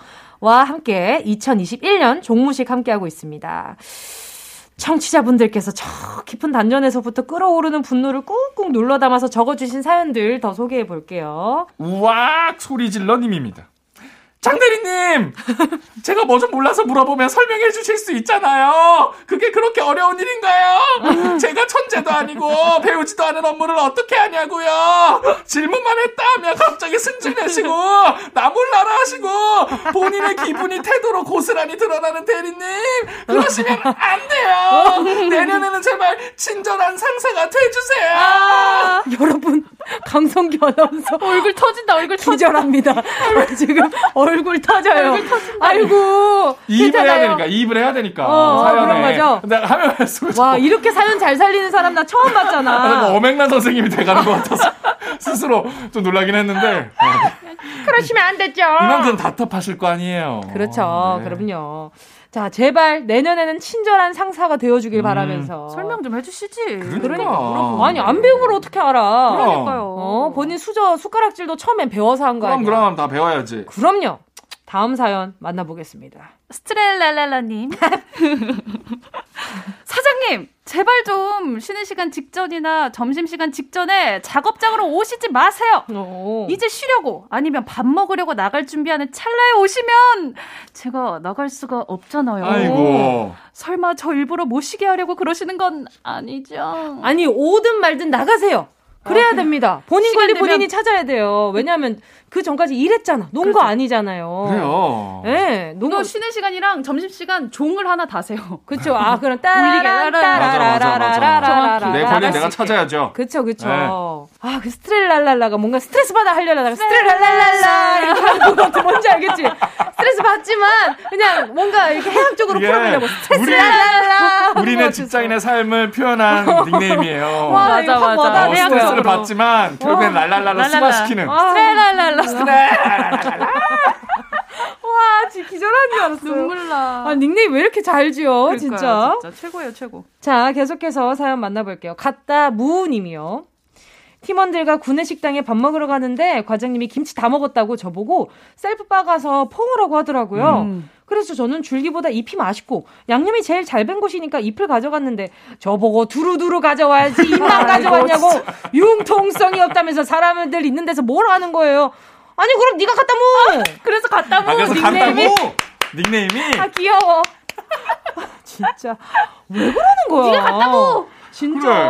함께 2021년 종무식 함께하고 있습니다. 청취자분들께서 저 깊은 단전에서부터 끓어오르는 분노를 꾹꾹 눌러 담아서 적어주신 사연들 더 소개해 볼게요. 우악 소리 질러 님입니다. 장대리님, 제가 뭐 좀 몰라서 물어보면 설명해 주실 수 있잖아요. 그게 그렇게 어려운 일인가요? 제가 천재도 아니고 배우지도 않은 업무를 어떻게 하냐고요. 질문만 했다 하면 갑자기 승질내시고 나 몰라라 하시고 본인의 기분이 태도로 고스란히 드러나는 대리님 그러시면 안 돼요. 내년에는 제발 친절한 상사가 돼주세요. 아, 여러분, 강성규 아나운서 얼굴 터진다, 얼굴 터진다. 기절합니다. 지금 얼굴 터져요. 아이고. 이입을 해야. 되니까 이입을 해야 되니까 어, 사연에. 그런 거죠? 근데 하면 할수록 와, 이렇게 사연 잘 살리는 사람 나 처음 아, 봤잖아. 어맹란 선생님이 돼가는 것 같아서 스스로 좀 놀라긴 했는데 그러시면 안 됐죠. 이만큼 답답하실 거 아니에요. 그렇죠. 네. 그럼요. 자, 제발 내년에는 친절한 상사가 되어주길 음. 바라면서. 설명 좀 해주시지. 그러니까. 그러니까 아니 안 배운 걸 어떻게 알아? 그러니까요. 어, 본인 수저 숟가락질도 처음엔 배워서 한거 그럼 아니야? 그럼 다 배워야지. 그럼요. 다음 사연 만나보겠습니다. 스트렐랄랄라님. 사장님, 제발 좀 쉬는 시간 직전이나 점심시간 직전에 작업장으로 오시지 마세요. 어. 이제 쉬려고 아니면 밥 먹으려고 나갈 준비하는 찰나에 오시면 제가 나갈 수가 없잖아요. 아이고. 설마 저 일부러 못 쉬게 하려고 그러시는 건 아니죠? 아니 오든 말든 나가세요. 그래야 됩니다. 본인 관리 되면- 본인이 찾아야 돼요. 왜냐하면 그 전까지 일했잖아. 논거 아니잖아요. 그래요. 예, 논 이거 거. 쉬는 시간이랑 점심 시간 종을 하나 다세요. 그쵸. 아, 그럼 울리게 따라란 맞아, 맞아, 맞아. 따라라라라라라라. 내 권리 내가 찾아야죠. 그쵸, 그쵸. 네. 아, 그 스트렐랄랄라가 뭔가 스트레스 받아 하려다가 스트렐랄랄라 이렇게 하는 것. 뭔지 알겠지? 스트레스 받지만 그냥 뭔가 이렇게 해학적으로 이게 풀어보려고 우리- 스트레스랄랄라. 우리네 직장인의 삶을 표현한 닉네임이에요. 와, 맞아, 맞아. 스트레스를. 받지만 결국엔 랄랄랄라 랄랄라. 승화시키는. 아, 스트렐랄랄라. 와, 진짜 기절한 줄 알았어요. 눈물 나. 아, 닉네임 왜 이렇게 잘 지어, 그러니까요, 진짜. 진짜 최고예요, 최고. 자, 계속해서 사연 만나볼게요. 갔다 무우님이요. 팀원들과 구내식당에 밥 먹으러 가는데 과장님이 김치 다 먹었다고 저보고 셀프 빠가서 퐁으라고 하더라고요. 음. 그래서 저는 줄기보다 잎이 맛있고 양념이 제일 잘 밴 곳이니까 잎을 가져갔는데 저보고 두루두루 가져와야지 잎만 가져왔냐고 융통성이 없다면서 사람들 있는 데서 뭘 하는 거예요. 아니 그럼 네가 갖다 모. 그래서 갖다 모 아, 그래서 닉네임이? 닉네임이? 아 귀여워. 진짜 왜 그러는 거야? 네가 갖다 모. 진짜. 그래.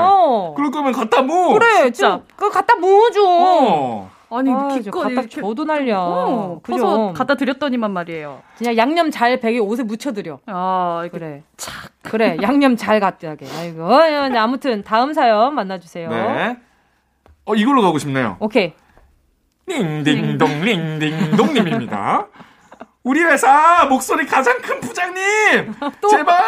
그럴 거면 갖다 모. 그래, 진짜. 그 갖다 모아줘. 어. 아니 아, 기껏 갖다 이렇게 줘도 난리야. 어, 그죠? 커서 갖다 드렸더니만 말이에요. 그냥 양념 잘 배게 옷에 묻혀드려. 아 그래. 착. 그래. 양념 잘 갖다 하게. 아이고. 어, 네, 아무튼 다음 사연 만나주세요. 네. 어, 이걸로 가고 싶네요. 오케이. 링딩동 링딩동님입니다. 우리 회사 목소리 가장 큰 부장님 제발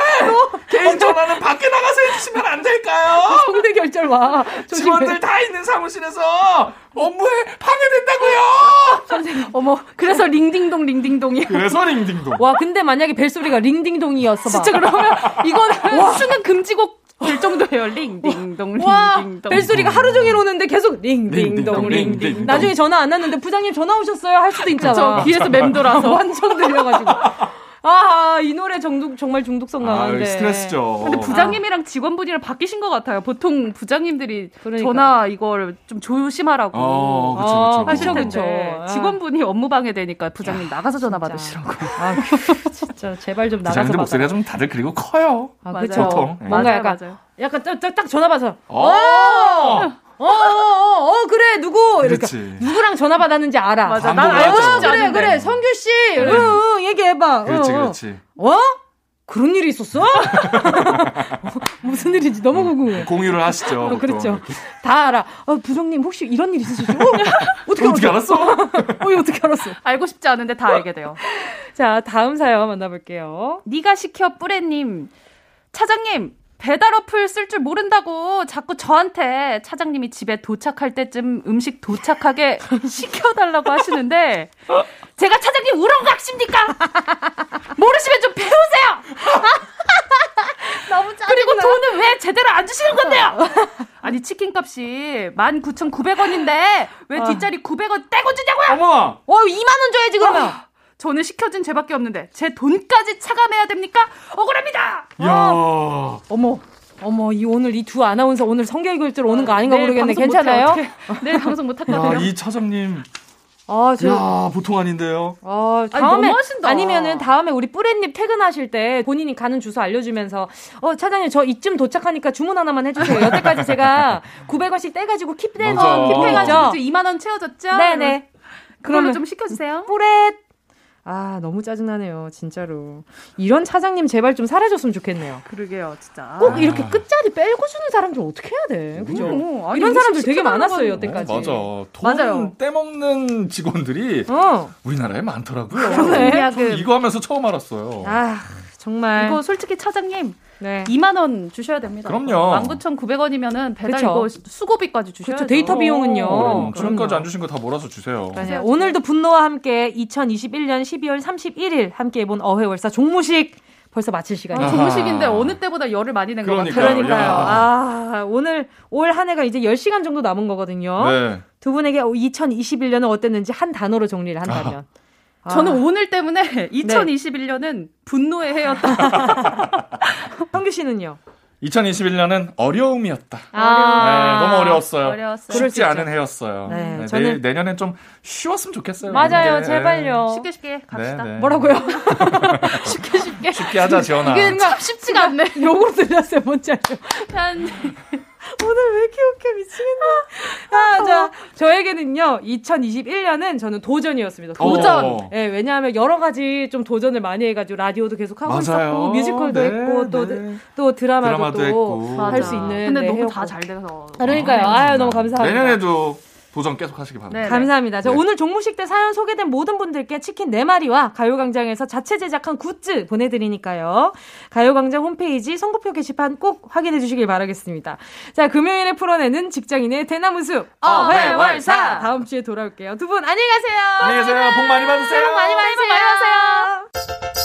개인 전화는 밖에 나가서 해주시면 안 될까요? 성대 결절 와. 직원들 다 있는 사무실에서 업무에 방해된다고요. 어머 그래서 링딩동 링딩동이야. 그래서 링딩동. 와, 근데 만약에 벨 소리가 링딩동이었어. 봐. 진짜 그러면 이거는 순간 금지곡 될 정도예요. 링딩동 와, 링딩동. 벨소리가 하루 종일 오는데 계속 링딩동, 링딩. 나중에 전화 안 왔는데 부장님 전화 오셨어요? 할 수도 있잖아. 그쵸, 귀에서 맴돌아서. 완전 들려가지고. 아, 이 노래 중독, 정말 중독성 아, 강한데. 스트레스죠. 근데 부장님이랑 직원분이랑 바뀌신 것 같아요. 보통 부장님들이 그러니까. 전화 이걸 좀 조심하라고 어, 그쵸, 아, 그쵸. 하실 텐데 그쵸. 아. 직원분이 업무 방해되니까 부장님 나가서 전화 진짜. 받으시라고. 아, 진짜 제발 좀 나가서 받아. 목소리가 좀 다들 그리고 커요. 아, 맞아요. 그쵸. 보통. 네. 뭔가 맞아요, 약간, 맞아요. 약간 딱, 딱, 딱 전화 받아서. 어! 어, 어, 어, 어, 그래, 누구? 이렇게. 그렇지. 누구랑 전화 받았는지 알아. 맞아. 난 알고. 싶지 어, 그래, 않은데. 그래. 성규 씨. 응, 응, 얘기해봐. 그렇지, 응, 응. 그렇지. 어? 그런 일이 있었어? 무슨 일인지 너무 궁금해. 공유를 하시죠. 어. 그렇죠. 다 알아. 어, 부장님 혹시 이런 일 있으시죠? 어, 어떻게, 어떻게 알았어? 어, 이거 어떻게 알았어? 알고 싶지 않은데 다 알게 돼요. 자, 다음 사연 만나볼게요. 네가 시켜 뿌레님 차장님 배달 어플 쓸 줄 모른다고 자꾸 저한테 차장님이 집에 도착할 때쯤 음식 도착하게 시켜달라고 하시는데 제가 차장님 우렁각십니까? 모르시면 좀 배우세요. 너무 짜 그리고 돈은 왜 제대로 안 주시는 건데요? 아니 치킨값이 19,900원인데 왜 뒷자리 900원 떼고 주냐고요? 어머! 어, 2만 원 줘야지, 그러면. 아, 저는 시켜준 죄밖에 없는데 제 돈까지 차감해야 됩니까? 억울합니다. 야 어머. 어머, 이 오늘 이 두 아나운서 오늘 성격 결절 오는 거 아닌가 내일 모르겠네. 괜찮아요? 내일 방송 못할 것 야, 같아요. 이 차장님. 아, 저. 야, 보통 아닌데요. 어, 아니, 다음에 너무 하신다. 아니 면은 다음에 우리 뿌레님 퇴근하실 때 본인이 가는 주소 알려주면서 어 차장님 저 이쯤 도착하니까 주문 하나만 해주세요. 여태까지 제가 900원씩 떼가지고. 어, 킵해가지고 킵해가지고 이제 2만 원 채워졌죠? 네네. 그걸로 그러면 좀 시켜주세요. 뿌렛 아 너무 짜증나네요 진짜로 이런 차장님 제발 좀 사라졌으면 좋겠네요. 그러게요, 진짜. 꼭 이렇게 끝자리 빼고 주는 사람들 어떻게 해야 돼? 그죠? 어, 아니, 이런 사람들 되게 많았어요 여태까지. 어, 맞아. 돈 맞아요. 떼먹는 직원들이 어. 우리나라에 많더라고요. 그래. 이거 하면서 처음 알았어요. 아 정말 이거 솔직히 차장님 네. 2만 원 주셔야 됩니다. 그럼요. 19,900원이면은 배달 그쵸. 이거 수고비까지 주셔야죠. 그쵸, 데이터 비용은요. 그럼요. 지금까지 안 주신 거 다 몰아서 주세요. 맞아요. 오늘도 분노와 함께 2021년 12월 31일 함께 해본 어회월사 종무식 벌써 마칠 시간이에요. 아, 종무식인데 어느 때보다 열을 많이 낸 것 같아요. 그러니까요. 아, 오늘 올 한 해가 이제 10시간 정도 남은 거거든요. 네. 두 분에게 2021년은 어땠는지 한 단어로 정리를 한다면. 아. 저는 오늘 때문에 2021년은 분노의 해였다. 성규 씨는요? 2021년은 어려움이었다. 아. 네, 너무 어려웠어요. 어려웠어요. 쉽지. 않은 해였어요. 네, 네, 저는- 내년엔 좀 쉬웠으면 좋겠어요. 맞아요. 제발요. 쉽게 쉽게 갑시다. 네, 네. 뭐라고요? 쉽게 쉽게. 쉽게 하자, 지원아. 이게 참 쉽지가 않네. 욕으로 들렸어요. 뭔지 알죠? 한 오늘 왜 이렇게 웃겨 미치겠네. 아, 자, 저에게는요, 2021년은 저는 도전이었습니다. 도전. 어. 예, 왜냐하면 여러 가지 좀 도전을 많이 해가지고 라디오도 계속 하고 맞아요. 있었고, 뮤지컬도 네, 했고, 또, 네. 또 드라마도, 드라마도 또 했고. 할수 있는. 근데 네, 너무. 다 잘 돼서. 그러니까요. 아유, 너무 감사합니다. 내년에도 도전 계속 하시기 바랍니다. 네. 감사합니다. 자, 네. 오늘 종무식 때 사연 소개된 모든 분들께 치킨 4마리와 가요광장에서 자체 제작한 굿즈 보내드리니까요. 가요광장 홈페이지 선고표 게시판 꼭 확인해 주시길 바라겠습니다. 자, 금요일에 풀어내는 직장인의 대나무숲 어회월사 다음 주에 돌아올게요. 두 분 안녕히 가세요. 안녕히 계세요. 복 많이 받으세요. 복 많이 받으세요. 많이 받으세요.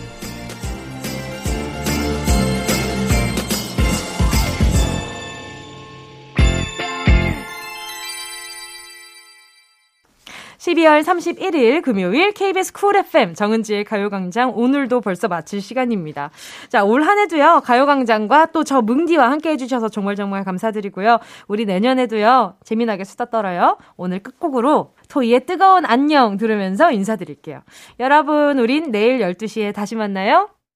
12월 31일 금요일 KBS 쿨 FM 정은지의 가요광장 오늘도 벌써 마칠 시간입니다. 자, 올 한 해도요, 가요광장과 또 저 뭉디와 함께 해주셔서 정말 정말 감사드리고요. 우리 내년에도요, 재미나게 수다 떨어요. 오늘 끝곡으로 토이의 뜨거운 안녕 들으면서 인사드릴게요. 여러분, 우린 내일 12시에 다시 만나요.